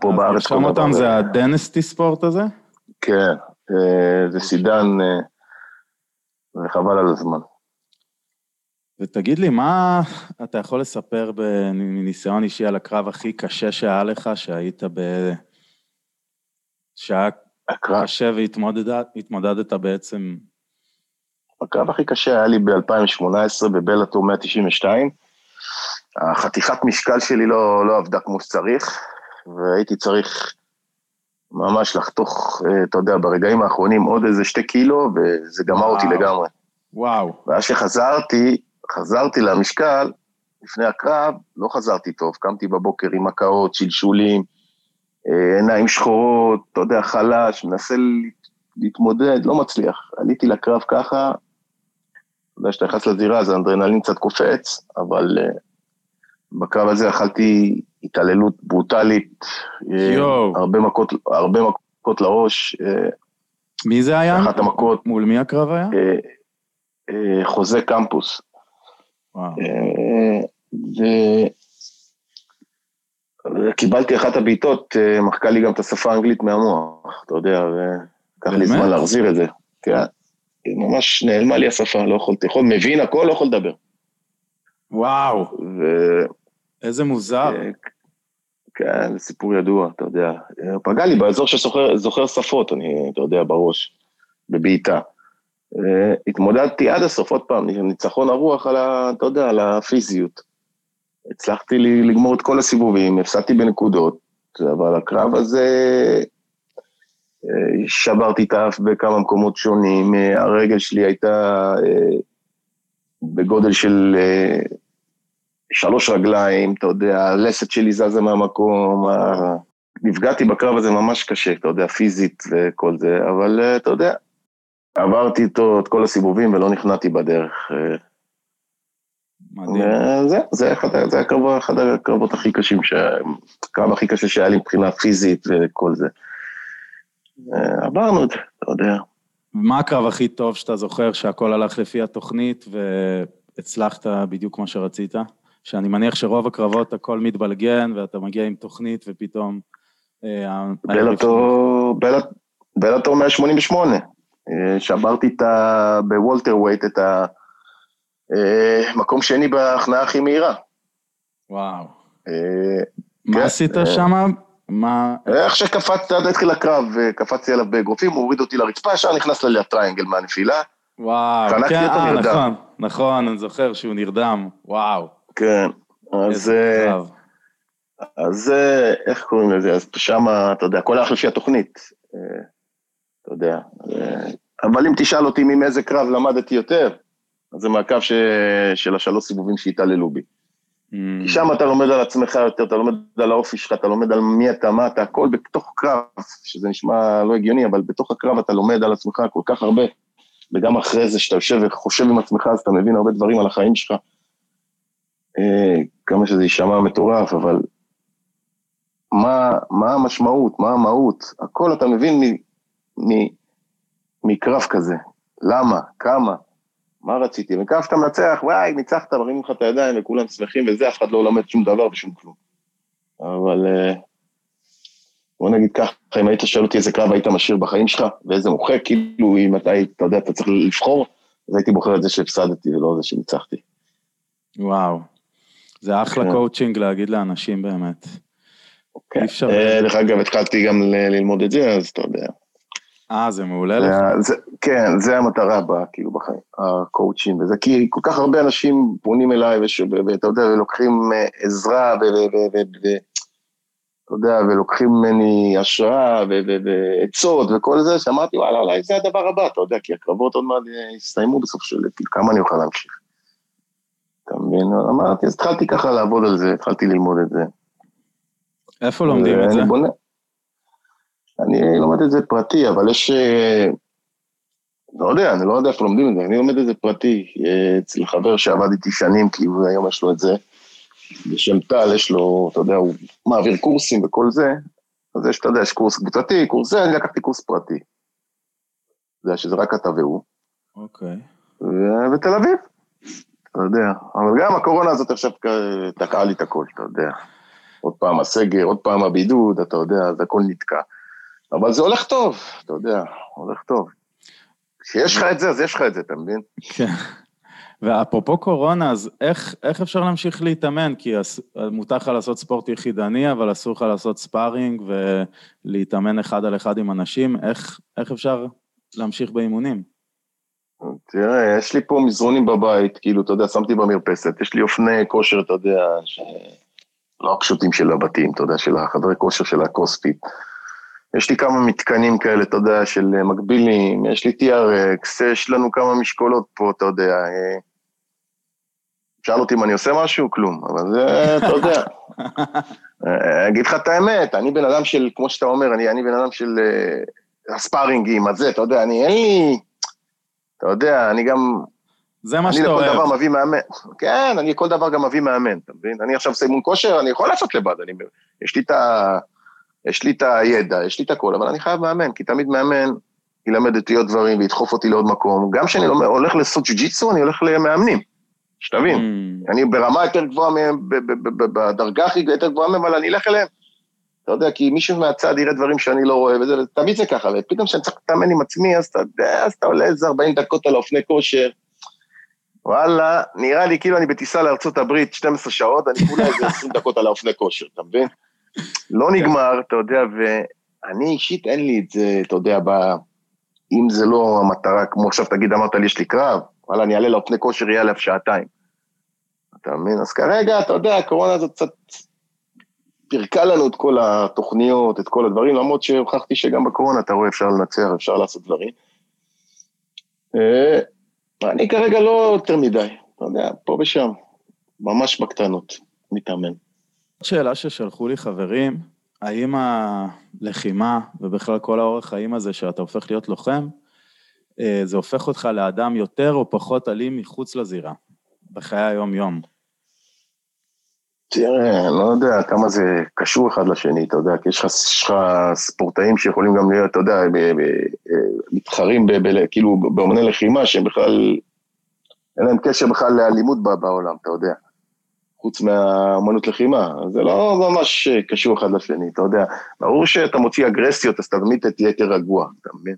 פה אז בארץ... כל אותם דבר- זה הדנסטי ספורט הזה? כן, אה, זה סידן, אה, זה חבל על הזמן. ותגיד לי, מה אתה יכול לספר מניסיון אישי על הקרב הכי קשה שהיה לך, שהיית ב... שהיה הקרב, קשה והתמודדת בעצם... הקרב הכי קשה היה לי ב-2018 בבלאטור 192. החתיכת משקל שלי לא, לא עבדה כמו שצריך, והייתי צריך ממש לחתוך, אה, אתה יודע, ברגעים האחרונים עוד איזה שתי קילו, וזה גמר אותי וואו. לגמרי. וואו. ואז שחזרתי, חזרתי למשקל, לפני הקרב, לא חזרתי טוב, קמתי בבוקר עם הקאות, שלשולים, אה, עיניים שחורות, אתה יודע, חלש, מנסה להתמודד, לא מצליח. עליתי לקרב ככה, אתה יודע, כשאתה נכנס לזירה, אז האדרנלין קצת קופץ, אבל uh, בקרב הזה אכלתי התעללות ברוטלית, אה. הרבה מכות, הרבה מכות לראש, אה, מי זה היה? אחת המכות, מול מי הקרב היה? אה, אה, חוזה קמפוס. אה, וקיבלתי אחת הבעיטות, אה, מחקה לי גם את השפה האנגלית מהמוח, אתה יודע, ולקח לי? זמן להחזיר את זה. כן, ממש נעלמה לי השפה, לא יכולתי, יכול, מבין הכל, לא יכול לדבר. וואו, ו... איזה מוזר. אה, כן, זה סיפור ידוע, אתה יודע. פגע לי באזור שזוכר שפות, אני, אתה יודע, בראש, בבעיטה. אה, התמודדתי עד הסוף, עוד פעם, ניצחון הרוח על ה... אתה יודע, על הפיזיות. הצלחתי לגמור את כל הסיבובים, הפסדתי בנקודות, אבל הקרב הזה... אה, שברתי את האף בכמה מקומות שונים, אה, הרגל שלי הייתה בגודל של שלוש רגליים, אתה יודע, הלסת שלי זזה מהמקום, נפגעתי בקרב הזה ממש קשה, אתה יודע, פיזית וכל זה, אבל אתה יודע, עברתי איתו את כל הסיבובים ולא נכנעתי בדרך. אה, מדהים. וזה, זה אחד, ה- זה הקרב, אחד הקרבות הכי קשים, הקרב הכי קשה שהיה לי מבחינה פיזית וכל זה. אה, עברנו את זה, אתה יודע. מה הקרב הכי טוב שאתה זוכר שהכל הלך לפי התוכנית והצלחת בדיוק כמו שרצית? שאני מניח שרוב הקרבות הכל מתבלגן ואתה מגיע עם תוכנית ופתאום... אה, בלאטור 188. אה, שברתי את ה... בוולטר ווייט את המקום שני בהכנעה הכי מהירה. וואו. אה, מה כן, עשית אה, שמה? מה... איך שקפצתי, עד התחיל הקרב, אה, קפצתי עליו באגרופים, הוא הוריד אותי לרצפה, ישר נכנס לי הטריינגל מהנפילה. וואו. כן, אה. נכון, נכון, אני זוכר שהוא נרדם. וואו. כן. אז, אה. אז אה, איך קוראים לזה? אז שם, אתה יודע, הכל הלך לפי התוכנית. אתה יודע. אבל אם תשאל אותי מאיזה קרב למדתי יותר, אז זה מהקו ש... של השלוש סיבובים שהתעללו בי. Mm, כי שם אתה לומד על עצמך יותר, אתה לומד על האופי שלך, אתה לומד על מי אתה, מה אתה, הכל בתוך קרב, שזה נשמע לא הגיוני, אבל בתוך הקרב אתה לומד על עצמך כל כך הרבה, וגם אחרי זה, שאתה יושב וחושב עם עצמך, אז אתה מבין הרבה דברים על החיים שלך. אה, כמה שזה יישמע מטורף, אבל מה, מה המשמעות, מה המהות, הכל אתה מבין מ, מקרב כזה. למה? כמה? מה רציתי? וקרב שאתה מנצח, וואי, ניצחת, מרימים לך את הידיים וכולם שמחים וזה, אף אחד לא לומד שום דבר ושום כלום. אבל אה, בוא נגיד ככה, אם היית שואל אותי איזה קרב היית משאיר בחיים שלך, ואיזה מוחק, כאילו אם אתה, אתה יודע, אתה צריך לבחור, אז הייתי בוחר את זה שהפסדתי ולא זה שניצחתי. וואו. זה אחלה כן. קואוצ'ינג להגיד לאנשים באמת. כן. אי אפשר... אה, דרך אגב, התחלתי גם ללמוד את זה, אז אתה יודע. אה, זה מעולה לך? כן, זה המטרה ב, כאילו בחיים, הקואוצ'ים וזה, כי כל כך הרבה אנשים פונים אליי, ואתה יודע, ולוקחים אה, עזרה, ו- ו- ו- ו- ו- אתה יודע, ולוקחים ממני השראה ועצות וכל זה, שאמרתי, וואלה, אולי זה הדבר הבא, אתה יודע, כי הקרבות עוד מעט אה, יסתיימו בסוף של, כאילו, כמה אני אוכל להמשיך. אתה מבין? אמרתי, אז התחלתי ככה לעבוד על זה, התחלתי ללמוד את זה. איפה לומדים את זה? בונה- אני לומד את זה פרטי, אבל יש... אה, לא יודע, אני לא יודע איפה לומדים את זה, אני לומד את זה פרטי, אה, אצל חבר שעבד איתי שנים, כי הוא היום יש לו את זה, בשם טל, יש לו, אתה יודע, הוא מעביר קורסים וכל זה, אז יש, אתה יודע, יש קורס קבוצתי, קורס זה, אני לקחתי קורס פרטי. אתה יודע, שזה רק אתה והוא, אוקיי. ותל אביב, אתה יודע, אבל גם הקורונה הזאת עכשיו תקעה לי את הכל, אתה יודע. עוד פעם הסגר, עוד פעם הבידוד, אתה יודע, אז הכל נתקע. אבל זה הולך טוב, אתה יודע, הולך טוב. כשיש לך את זה, אז יש לך את זה, אתה מבין? כן. ואפרופו קורונה, אז איך, איך אפשר להמשיך להתאמן? כי מותר לך לעשות ספורט יחידני, אבל אסור לך לעשות ספארינג ולהתאמן אחד על אחד עם אנשים. איך, איך אפשר להמשיך באימונים? תראה, יש לי פה מזרונים בבית, כאילו, אתה יודע, שמתי במרפסת, יש לי אופני כושר, אתה יודע, ש... לא הפשוטים של הבתים, אתה יודע, של החדרי כושר של הקוספיט. יש לי כמה מתקנים כאלה, אתה יודע, של מקבילים, יש לי TRX, יש לנו כמה משקולות פה, אתה יודע. אה, שאל אותי אם אני עושה משהו? כלום, אבל זה, אתה יודע. [laughs] אה, אגיד לך את האמת, אני בן אדם של, כמו שאתה אומר, אני, אני בן אדם של uh, הספארינגים, הזה, אתה יודע, אני, אין לי... אתה יודע, אני גם... זה מה שאתה אוהב. אני לכל דבר מביא מאמן. כן, אני כל דבר גם מביא מאמן, אתה מבין? אני עכשיו עושה אימון כושר, אני יכול לעשות לבד, אני, יש לי את ה... יש לי את הידע, יש לי את הכל, אבל אני חייב מאמן, כי תמיד מאמן ילמד אותי עוד דברים וידחוף אותי לעוד מקום. גם כשאני הולך לעשות ג'ו-ג'יצו, אני הולך למאמנים, שתבין. Mm. אני ברמה יותר גבוהה מהם, בדרגה הכי יותר גבוהה מהם, אבל אני אלך אליהם. אתה יודע, כי מישהו מהצד יראה דברים שאני לא רואה, וזה, תמיד זה ככה, ופתאום כשאני צריך להתאמן עם עצמי, אז אתה יודע, אז אתה עולה איזה 40 דקות על האופני כושר. וואלה, נראה לי כאילו אני בטיסה לארצות הברית 12 שעות, אני כולה איזה 20 דקות על האופני כושר, אתה מבין? לא. נגמר, אתה יודע, ואני אישית אין לי את זה, אתה יודע, ב... אם זה לא המטרה, כמו עכשיו תגיד, אמרת לי, יש לי קרב, וואלה, אני אעלה לאופני כושר, יהיה עליו שעתיים. אתה מבין? אז כרגע, אתה יודע, הקורונה הזאת קצת פירקה לנו את כל התוכניות, את כל הדברים, למרות שהוכחתי שגם בקורונה, אתה רואה, אפשר לנצח, אפשר לעשות דברים. אה, אני כרגע לא יותר מדי, אתה יודע, פה ושם, ממש בקטנות, מתאמן. שאלה ששלחו לי חברים, האם הלחימה, ובכלל כל האורח חיים הזה שאתה הופך להיות לוחם, אה, זה הופך אותך לאדם יותר או פחות אלים מחוץ לזירה, בחיי היום-יום? תראה, אני לא יודע כמה זה קשור אחד לשני, אתה יודע, כי יש לך, ספורטאים שיכולים גם להיות, אתה יודע, ב, ב, מתחרים כאילו באומני לחימה, שהם בכלל, אין להם קשר בכלל לאלימות בעולם, אתה יודע. חוץ מהאמנות לחימה, זה לא ממש קשור אחד לשני, אתה יודע. ברור שאתה מוציא אגרסיות, אז תמיד תהיה יותר רגוע, אתה מבין?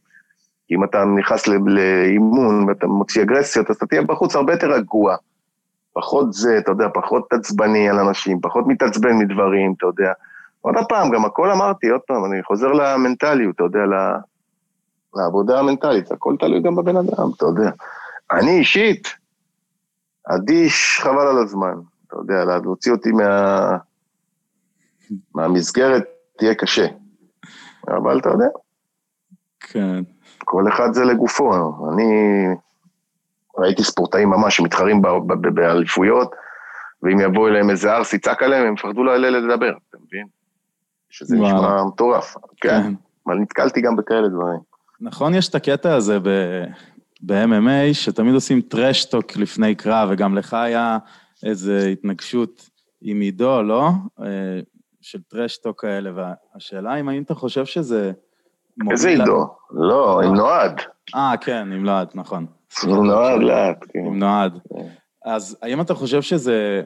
אם אתה נכנס לאימון ואתה מוציא אגרסיות, אז אתה תהיה בחוץ הרבה יותר רגוע. פחות זה, אתה יודע, פחות עצבני על אנשים, פחות מתעצבן מדברים, אתה יודע. עוד פעם, גם הכל אמרתי, עוד פעם, אני חוזר למנטליות, אתה יודע, לעבודה המנטלית, הכל תלוי גם בבן אדם, אתה יודע. אני אישית, אדיש חבל על הזמן. אתה יודע, להוציא אותי מה... מהמסגרת תהיה קשה. אבל אתה יודע. כן. כל אחד זה לגופו. אני ראיתי ספורטאים ממש שמתחרים באליפויות, ואם יבוא אליהם איזה ערס יצעק עליהם, הם יפחדו לדבר, אתה מבין? שזה וואו. נשמע מטורף. כן. כן. אבל נתקלתי גם בכאלה דברים. נכון, יש את הקטע הזה ב-MMA, שתמיד עושים טרשטוק לפני קרב, וגם לך היה איזה התנגשות עם עידו, לא? אה, של טרשטוק כאלה, והשאלה אם האם אתה חושב שזה... איזה עידו? לא, עם נועד. אה, כן, עם נועד, נכון. עם נועד, לאט, כן. עם נועד. אז האם אתה חושב שזה...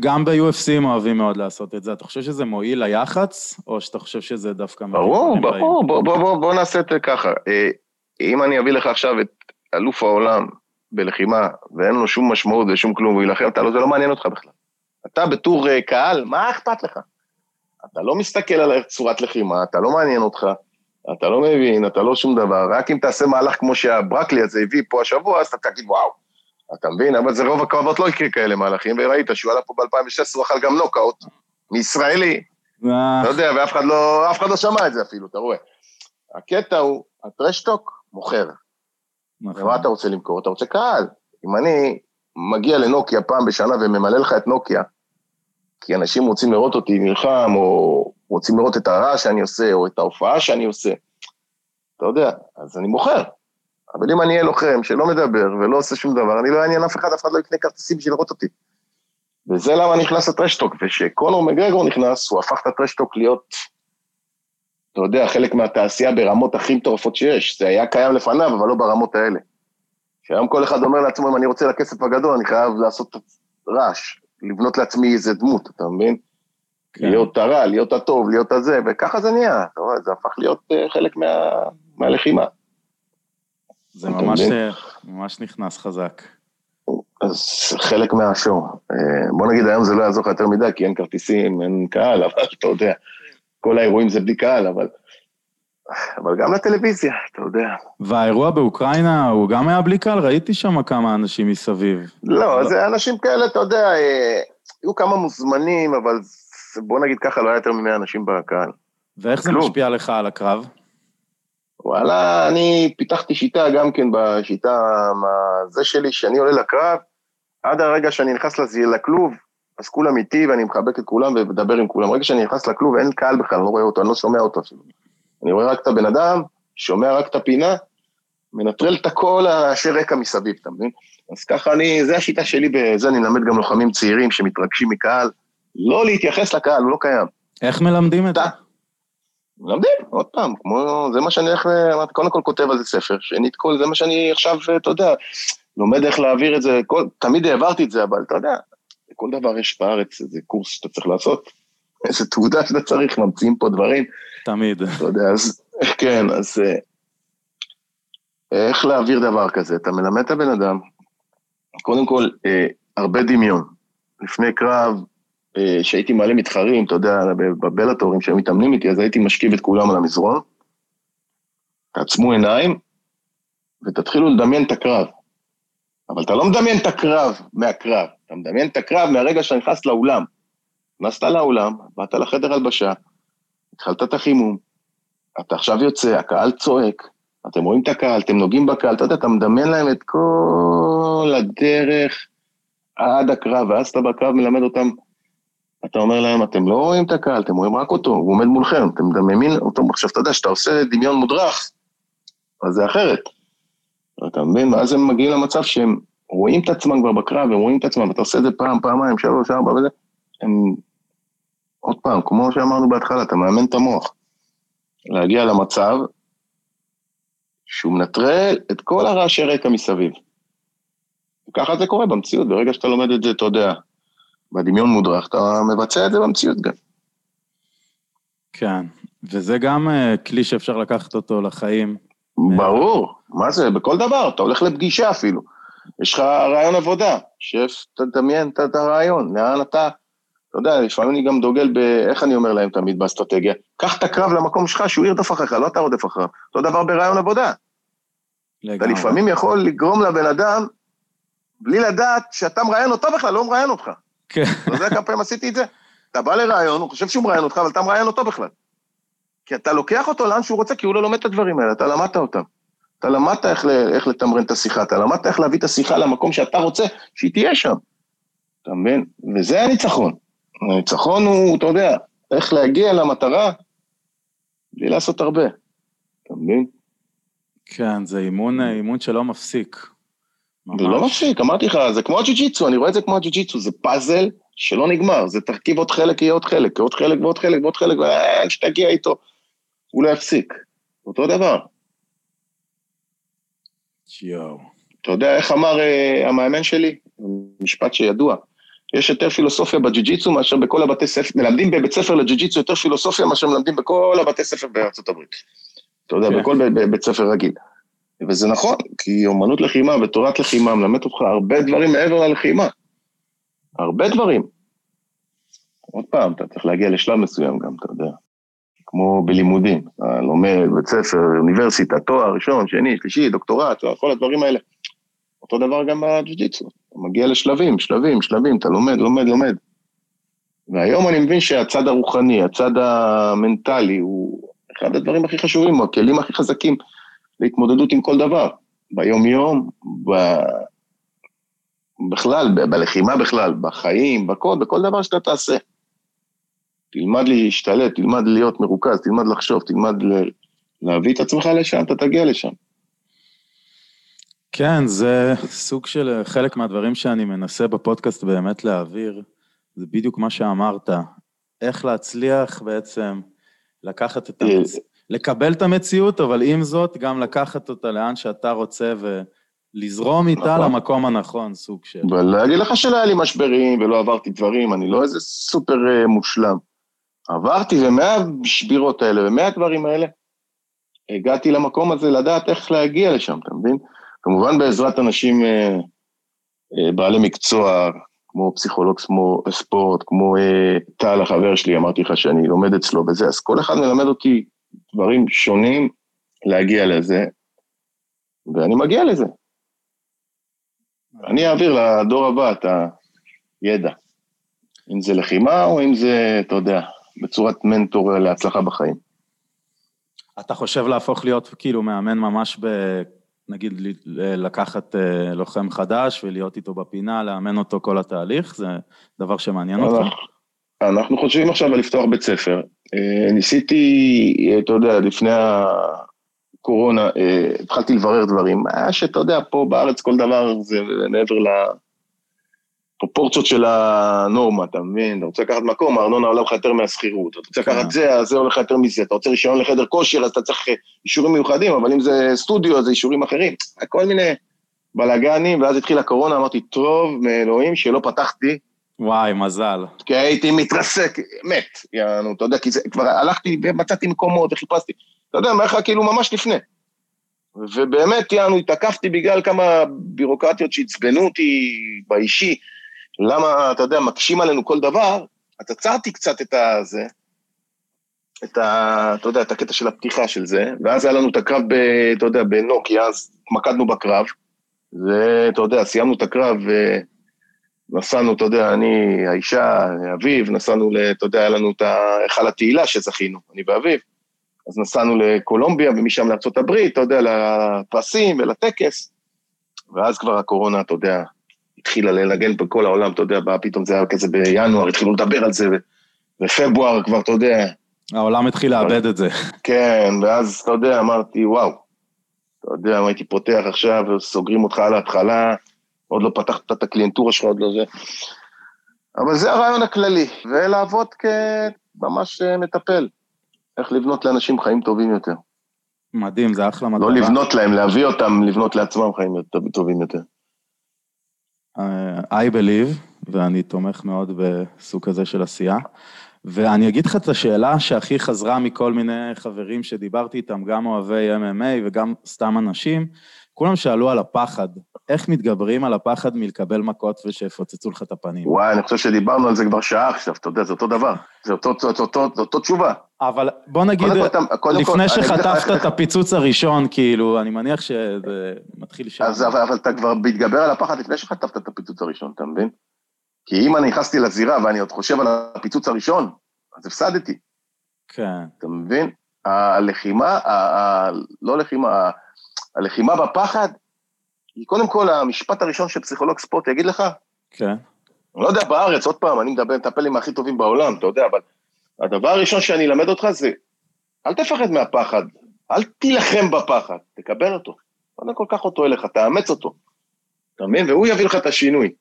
גם ב-UFC הם אוהבים מאוד לעשות את זה. אתה חושב שזה מועיל ליח"צ, או שאתה חושב שזה דווקא... ברור, ברור, בוא, בוא, בוא, בוא נעשה את זה ככה. אה, אם אני אביא לך עכשיו את אלוף העולם בלחימה, ואין לו שום משמעות ושום כלום, והוא יילחם, אתה לא, זה לא מעניין אותך בכלל. אתה בתור uh, קהל, מה אכפת לך? אתה לא מסתכל על צורת לחימה, אתה לא מעניין אותך, אתה לא מבין, אתה לא שום דבר, רק אם תעשה מהלך כמו שהברקלי הזה הביא פה השבוע, אז אתה תגיד וואו. אתה מבין? אבל זה רוב הקרבות לא יקרה כאלה מהלכים, וראית שהוא עלה פה ב-2016, הוא אכל גם נוקאוט, מישראלי. לא יודע, ואף אחד לא, לא שמע את זה אפילו, אתה רואה. הקטע הוא, הטרשטוק מוכר. נכון. ומה אתה רוצה למכור? אתה רוצה קהל. אם אני מגיע לנוקיה פעם בשנה וממלא לך את נוקיה, כי אנשים רוצים לראות אותי נלחם, או רוצים לראות את הרעש שאני עושה, או את ההופעה שאני עושה, אתה יודע, אז אני מוכר. אבל אם אני אהיה לוחם שלא מדבר ולא עושה שום דבר, אני לא אעניין אף אחד, אף אחד לא יקנה כרטיסים בשביל לראות אותי. וזה למה נכנס הטרשטוק, וכשקונור מגרגור נכנס, הוא הפך את הטרשטוק להיות אתה יודע, חלק מהתעשייה ברמות הכי מטורפות שיש. זה היה קיים לפניו, אבל לא ברמות האלה. שהיום כל אחד אומר לעצמו, אם אני רוצה לכסף הגדול, אני חייב לעשות רעש, לבנות לעצמי איזה דמות, אתה מבין? כן. להיות הרע, להיות הטוב, להיות הזה, וככה זה נהיה, אתה רואה, זה הפך להיות uh, חלק מה, מהלחימה. זה ממש, ממש נכנס חזק. אז חלק מהשואו. אה, בוא נגיד, היום זה לא יעזור לך יותר מדי, כי אין כרטיסים, אין קהל, אבל אתה יודע, כל האירועים זה בלי קהל, אבל... אבל גם לטלוויזיה, אתה יודע. והאירוע באוקראינה, הוא גם היה בלי קהל? ראיתי שם כמה אנשים מסביב. לא, זה אנשים כאלה, אתה יודע, אה, היו כמה מוזמנים, אבל בוא נגיד ככה, לא היה יותר מ-100 אנשים בקהל. ואיך זה משפיע לך על הקרב? וואלה, אני פיתחתי שיטה גם כן בשיטה, זה שלי, שאני עולה לקרב, עד הרגע שאני נכנס לכלוב, אז כולם איתי ואני מחבק את כולם ומדבר עם כולם. רגע שאני נכנס לכלוב, אין קהל בכלל, אני לא רואה אותו, אני לא שומע אותו אפילו. אני רואה רק את הבן אדם, שומע רק את הפינה, מנטרל את כל הרעשי רקע מסביב, אתה מבין? אז ככה אני, זה השיטה שלי, בזה אני מלמד גם לוחמים צעירים שמתרגשים מקהל, לא להתייחס לקהל, הוא לא קיים. איך מלמדים את זה? מלמדים, עוד פעם, כמו, זה מה שאני הולך, קודם כל כותב על זה ספר, שנית כל, זה מה שאני עכשיו, אתה יודע, לומד איך להעביר את זה, כל, תמיד העברתי את זה, אבל אתה יודע, לכל דבר יש בארץ איזה קורס שאתה צריך לעשות, [laughs] איזה תעודה שאתה צריך, ממציאים פה דברים. תמיד. אתה יודע, אז, כן, אז אה, איך להעביר דבר כזה? אתה מלמד את הבן אדם, קודם כל, אה, הרבה דמיון. לפני קרב, אה, שהייתי מעלה מתחרים, אתה יודע, בבלטורים שהם מתאמנים איתי, אז הייתי משכיב את כולם על המזרון, תעצמו עיניים, ותתחילו לדמיין את הקרב. אבל אתה לא מדמיין את הקרב מהקרב, אתה מדמיין את הקרב מהרגע שאתה נכנס לאולם. נכנסת לאולם, באת לחדר הלבשה, התחלת את החימום, אתה עכשיו יוצא, הקהל צועק, אתם רואים את הקהל, אתם נוגעים בקהל, אתה יודע, אתה מדמיין להם את כל הדרך עד הקרב, ואז אתה בקרב מלמד אותם, אתה אומר להם, אתם לא רואים את הקהל, אתם רואים רק אותו, הוא עומד מולכם, אתם מדמיינים אותו, עכשיו אתה יודע, שאתה עושה דמיון מודרך, אז זה אחרת. אתה מבין? ואז הם מגיעים למצב שהם רואים את עצמם כבר בקרב, הם רואים את עצמם, ואתה עושה את זה פעם, פעמיים, שלוש, ארבע וזה, הם, עוד פעם, כמו שאמרנו בהתחלה, אתה מאמן את המוח. להגיע למצב שהוא מנטרל את כל הרעשי רקע מסביב. וככה זה קורה במציאות, ברגע שאתה לומד את זה, אתה יודע, בדמיון מודרך, אתה מבצע את זה במציאות גם. כן, וזה גם uh, כלי שאפשר לקחת אותו לחיים. ברור, מה זה, בכל דבר, אתה הולך לפגישה אפילו. יש לך רעיון עבודה, שף, תדמיין את הרעיון, לאן אתה, אתה יודע, לפעמים אני גם דוגל באיך אני אומר להם תמיד באסטרטגיה, קח את הקרב למקום שלך, שהוא ירדוף אחריך, לא אתה רודף אחריו. אותו דבר ברעיון עבודה. לגמרי. אתה לפעמים יכול לגרום לבן אדם, בלי לדעת שאתה מראיין אותו בכלל, לא מראיין אותך. כן. אתה יודע כמה פעמים עשיתי את זה? אתה בא לראיון, הוא חושב שהוא מראיין אותך, אבל אתה מראיין אותו בכלל. כי אתה לוקח אותו לאן שהוא רוצה, כי הוא לא לומד את הדברים האלה, אתה למדת אותם. אתה למדת איך, איך לתמרן את השיחה, אתה למדת איך להביא את השיחה למקום שאתה רוצה שהיא תהיה שם. אתה מבין? וזה הניצחון. הניצחון הוא, אתה יודע, איך להגיע למטרה בלי לעשות הרבה. אתה מבין? כן, זה אימון, אימון שלא מפסיק. זה לא מפסיק, אמרתי לך, זה כמו הג'ו-ג'יצו, אני רואה את זה כמו הג'ו-ג'יצו, זה פאזל שלא נגמר, זה תרכיב עוד חלק, יהיה עוד חלק, עוד חלק ועוד חלק ועוד חלק, ועד שתגיע איתו, הוא לא יפסיק. אותו דבר. יואו. אתה יודע איך אמר uh, המאמן שלי? משפט שידוע. יש יותר פילוסופיה בג'ו-ג'יצו מאשר בכל הבתי ספר, מלמדים בבית ספר לג'ו-ג'יצו יותר פילוסופיה מאשר מלמדים בכל הבתי ספר בארצות הברית. אתה יודע, כן. בכל בית ספר רגיל. וזה נכון, כי אומנות לחימה ותורת לחימה מלמד אותך הרבה דברים מעבר ללחימה. הרבה דברים. עוד פעם, אתה צריך להגיע לשלב מסוים גם, אתה יודע. כמו בלימודים, לומד בית ספר, אוניברסיטה, תואר ראשון, שני, שלישי, דוקטורט, כל הדברים האלה. אותו דבר גם בג'ו-ג'יצו, אתה מגיע לשלבים, שלבים, שלבים, אתה לומד, לומד, לומד. והיום אני מבין שהצד הרוחני, הצד המנטלי, הוא אחד הדברים הכי חשובים, הוא הכלים הכי חזקים להתמודדות עם כל דבר. ביום-יום, ב... בכלל, ב- בלחימה בכלל, בחיים, בכל, בכל דבר שאתה תעשה. תלמד להשתלט, תלמד להיות מרוכז, תלמד לחשוב, תלמד ל... להביא את עצמך לשם, אתה תגיע לשם. כן, זה סוג של חלק מהדברים שאני מנסה בפודקאסט באמת להעביר, זה בדיוק מה שאמרת, איך להצליח בעצם לקחת את המציאות, לקבל את המציאות, אבל עם זאת גם לקחת אותה לאן שאתה רוצה ולזרום איתה נכון. למקום הנכון, סוג של... ולהגיד לך שלא היה לי משברים ולא עברתי דברים, אני לא איזה סופר uh, מושלם. עברתי, ומהשבירות האלה ומהדברים האלה, הגעתי למקום הזה לדעת איך להגיע לשם, אתה מבין? כמובן בעזרת אנשים אה, אה, בעלי מקצוע, כמו פסיכולוג כמו ספורט, כמו אה, טל החבר שלי, אמרתי לך שאני לומד אצלו וזה, אז כל אחד מלמד אותי דברים שונים להגיע לזה, ואני מגיע לזה. אני אעביר לדור הבא את הידע, אם זה לחימה או אם זה, אתה יודע, בצורת מנטור להצלחה בחיים. אתה חושב להפוך להיות כאילו מאמן ממש ב... נגיד לקחת אה, לוחם חדש ולהיות איתו בפינה, לאמן אותו כל התהליך, זה דבר שמעניין אותך? אנחנו חושבים עכשיו על לפתוח בית ספר. אה, ניסיתי, אה, אתה יודע, לפני הקורונה, התחלתי לברר דברים. היה שאתה יודע, פה בארץ כל דבר זה מעבר לפרופורציות של הנורמה, אתה מבין? אתה רוצה לקחת מקום, הארנונה עולה לך יותר מהשכירות. אתה רוצה לקחת כן. זה, אז זה הולך יותר מזה. אתה רוצה רישיון לחדר כושר, אז אתה צריך אישורים מיוחדים, אבל אם זה סטודיו, אז זה אישורים אחרים. כל מיני בלאגנים, ואז התחילה הקורונה, אמרתי, טוב מאלוהים שלא פתחתי. וואי, מזל. כי הייתי מתרסק, מת, יענו, אתה יודע, כי זה, כבר הלכתי ומצאתי מקומות וחיפשתי. אתה יודע, אומר לך כאילו ממש לפני. ובאמת, יענו, התעקפתי בגלל כמה בירוקרטיות שעצבנו אותי באישי. למה, אתה יודע, מקשים עלינו כל דבר, אז עצרתי קצת את הזה, את ה... אתה יודע, את הקטע של הפתיחה של זה, ואז היה לנו את הקרב, ב, אתה יודע, בנוקיה, אז התמקדנו בקרב, ואתה יודע, סיימנו את הקרב, ונסענו, אתה יודע, אני, האישה, אביב, נסענו, אתה יודע, היה לנו את היכל התהילה שזכינו, אני ואביב, אז נסענו לקולומביה, ומשם לארה"ב, אתה יודע, לפרסים ולטקס, ואז כבר הקורונה, אתה יודע, התחילה לנגן בכל העולם, אתה יודע, בא פתאום זה היה כזה בינואר, התחילו לדבר על זה, בפברואר כבר, אתה יודע. העולם התחיל לאבד את זה. כן, ואז, אתה יודע, אמרתי, וואו, אתה יודע, אם הייתי פותח עכשיו, וסוגרים אותך על ההתחלה, עוד לא פתחת את הקליינטורה שלך, עוד לא זה. אבל זה הרעיון הכללי, ולעבוד כממש אה, מטפל. איך לבנות לאנשים חיים טובים יותר. מדהים, זה אחלה מטרה. לא לבנות להם, להביא אותם לבנות לעצמם חיים טובים יותר. I believe, ואני תומך מאוד בסוג כזה של עשייה. ואני אגיד לך את השאלה שהכי חזרה מכל מיני חברים שדיברתי איתם, גם אוהבי MMA וגם סתם אנשים, כולם שאלו על הפחד, איך מתגברים על הפחד מלקבל מכות ושיפוצצו לך את הפנים? וואי, אני חושב שדיברנו על זה כבר שעה עכשיו, אתה יודע, זה אותו דבר, זה אותו, אותו, אותו, אותו תשובה. אבל בוא נגיד, לפני כל, שחטפת את הפיצוץ הראשון, כאילו, אני מניח שזה מתחיל שם. אז אבל, אבל אתה כבר מתגבר על הפחד לפני שחטפת את הפיצוץ הראשון, אתה מבין? כי אם אני נכנסתי לזירה ואני עוד חושב על הפיצוץ הראשון, אז הפסדתי. כן. אתה מבין? הלחימה, ה, ה, לא לחימה, הלחימה בפחד, היא קודם כל המשפט הראשון שפסיכולוג ספורט יגיד לך. כן. אני לא יודע, בארץ, עוד פעם, אני מדבר, מטפל עם הכי טובים בעולם, אתה יודע, אבל הדבר הראשון שאני אלמד אותך זה, אל תפחד מהפחד, אל תילחם בפחד, תקבל אותו. קודם כל קח אותו אליך, תאמץ אותו. אתה מבין? והוא יביא לך את השינוי.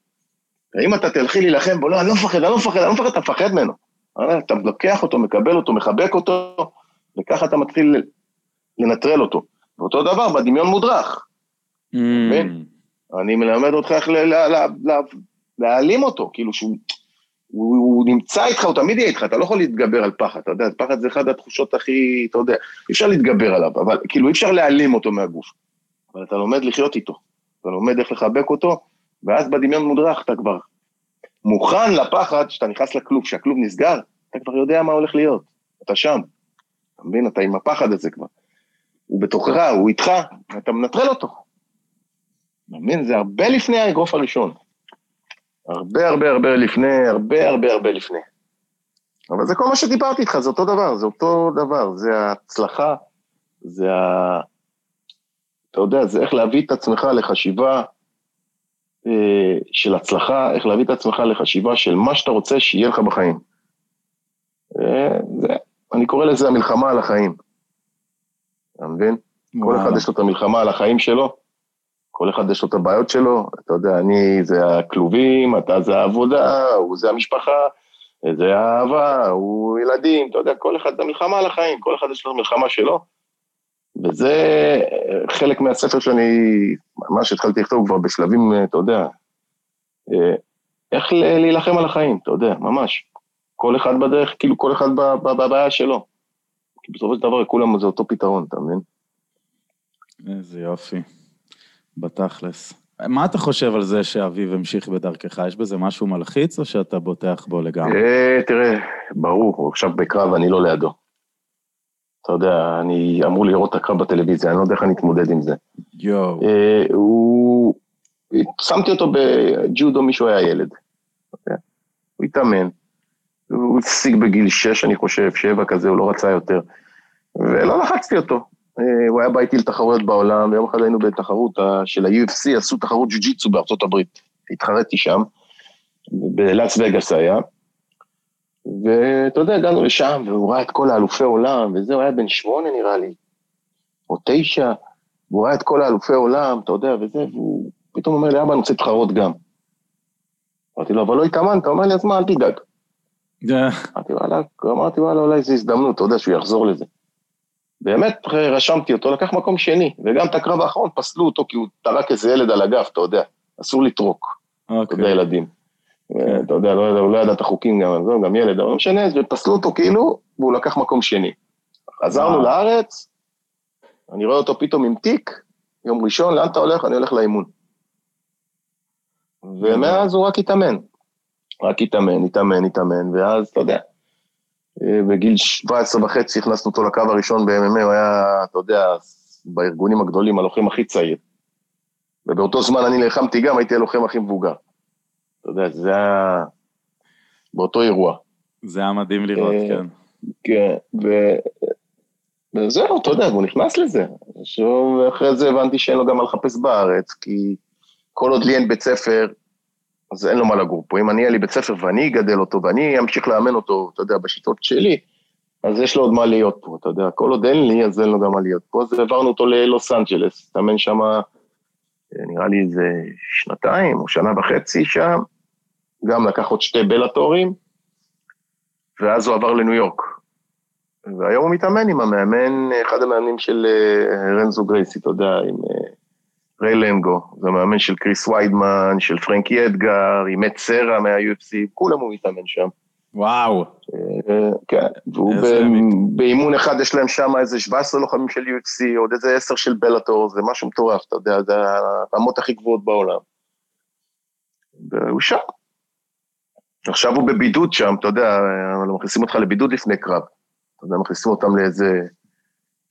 ואם אתה תלכי להילחם בו, לא, אני לא מפחד, אני לא מפחד, אני לא מפחד, אתה מפחד ממנו. אתה לוקח אותו, מקבל אותו, מחבק אותו, וככה אתה מתחיל לנטרל אותו. ואותו דבר בדמיון מודרך. Mm. אני מלמד אותך איך להעלים אותו, כאילו שהוא הוא, הוא נמצא איתך, הוא תמיד יהיה איתך, אתה לא יכול להתגבר על פחד, אתה יודע, פחד זה אחת התחושות הכי, אתה יודע, אי אפשר להתגבר עליו, אבל כאילו אי אפשר להעלים אותו מהגוף. אבל אתה לומד לחיות איתו, אתה לומד איך לחבק אותו, ואז בדמיון מודרך אתה כבר מוכן לפחד שאתה נכנס לכלוב, כשהכלוב נסגר, אתה כבר יודע מה הולך להיות, אתה שם, אתה מבין? אתה עם הפחד הזה כבר. הוא בתוכך, הוא איתך, אתה מנטרל אותו. מבין? זה הרבה לפני האגרוף הראשון. הרבה הרבה הרבה לפני, הרבה הרבה הרבה לפני. אבל זה כל מה שדיברתי איתך, זה אותו דבר, זה אותו דבר, זה ההצלחה, זה ה... אתה יודע, זה איך להביא את עצמך לחשיבה אה, של הצלחה, איך להביא את עצמך לחשיבה של מה שאתה רוצה שיהיה לך בחיים. אה, זה, אני קורא לזה המלחמה על החיים. אתה מבין? כל אחד יש לו את המלחמה על החיים שלו, כל אחד יש לו את הבעיות שלו, אתה יודע, אני זה הכלובים, אתה זה העבודה, הוא זה המשפחה, זה האהבה, הוא ילדים, אתה יודע, כל אחד זה מלחמה על החיים, כל אחד יש לו מלחמה שלו. וזה חלק מהספר שאני ממש התחלתי לכתוב כבר בשלבים, אתה יודע, איך להילחם על החיים, אתה יודע, ממש. כל אחד בדרך, כאילו כל אחד בבעיה שלו. כי בסופו של דבר כולם זה אותו פתרון, אתה מבין? איזה יופי. בתכלס. מה אתה חושב על זה שאביב המשיך בדרכך? יש בזה משהו מלחיץ, או שאתה בוטח בו לגמרי? אה, תראה, ברור, הוא עכשיו בקרב, אני לא לידו. אתה יודע, אני אמור לראות את הקרב בטלוויזיה, אני לא יודע איך אני אתמודד עם זה. יואו. אה, הוא... שמתי אותו בג'ודו, מישהו היה ילד. אוקיי? הוא התאמן. הוא הפסיק בגיל 6, אני חושב, 7 כזה, הוא לא רצה יותר. ולא לחצתי אותו. אה, הוא היה בא איתי לתחרויות בעולם, ויום אחד היינו בתחרות של ה-UFC, עשו תחרות ג'ו-ג'יצו בארצות הברית. התחרתי שם, בלאס וגאס היה. ואתה יודע, הגענו לשם, והוא ראה את כל האלופי עולם, וזה, הוא היה בן שמונה נראה לי, או תשע, והוא ראה את כל האלופי עולם, אתה יודע, וזה, והוא פתאום אומר לי, אבא, אני רוצה להתחרות גם. אמרתי לו, אבל לא התאמנת, הוא אומר לי, אז מה, אל תדאג. אמרתי, וואלה, אמרתי, וואלה, אולי זו הזדמנות, אתה יודע, שהוא יחזור לזה. באמת רשמתי אותו, לקח מקום שני, וגם את הקרב האחרון פסלו אותו כי הוא טרק איזה ילד על הגב, אתה יודע, אסור לטרוק, אתה יודע, אוקיי. ילדים. אתה יודע, לא יודע, הוא לא ידע את החוקים גם, זהו, גם ילד, אבל לא משנה, ופסלו אותו כאילו, והוא לקח מקום שני. חזרנו וואו. לארץ, אני רואה אותו פתאום עם תיק, יום ראשון, לאן אתה הולך? אני הולך לאימון. ומאז הוא רק התאמן. רק התאמן, התאמן, התאמן, ואז, אתה יודע, אה, בגיל 17 וחצי הכנסנו אותו לקו הראשון ב-MMA, הוא היה, אתה יודע, בארגונים הגדולים, הלוחם הכי צעיר. ובאותו זמן אני נלחמתי גם, הייתי הלוחם הכי מבוגר. אתה יודע, זה היה באותו אירוע. זה היה מדהים לראות, אה, כן. כן, ו... וזהו, אתה יודע, והוא נכנס לזה. עכשיו, ואחרי זה הבנתי שאין לו גם מה לחפש בארץ, כי כל עוד לי אין בית ספר, אז אין לו מה לגור פה. אם אני, יהיה לי בית ספר ואני אגדל אותו, ואני אמשיך לאמן אותו, אתה יודע, בשיטות שלי, אז יש לו עוד מה להיות פה, אתה יודע. כל עוד אין לי, אז אין לו גם מה להיות פה. אז העברנו אותו ללוס אנג'לס, התאמן שם, נראה לי איזה שנתיים או שנה וחצי שם, גם לקח עוד שתי בלטורים, ואז הוא עבר לניו יורק. והיום הוא מתאמן עם המאמן, אחד המאמנים של אה, רנזו גרייסי, אתה יודע, עם אה, ריי לנגו, זה המאמן של קריס ויידמן, של פרנקי אדגר, עם את סרה מה-UFC, כולם הוא מתאמן שם. וואו. אה, כן, והוא. באימון אחד יש להם שם איזה 17 לוחמים של UFC, עוד איזה 10 של בלאטור, זה משהו מטורף, אתה יודע, זה הרמות הכי גבוהות בעולם. והוא שם. עכשיו הוא בבידוד שם, אתה יודע, מכניסים אותך לבידוד לפני קרב. אתה יודע, מכניסים אותם לאיזה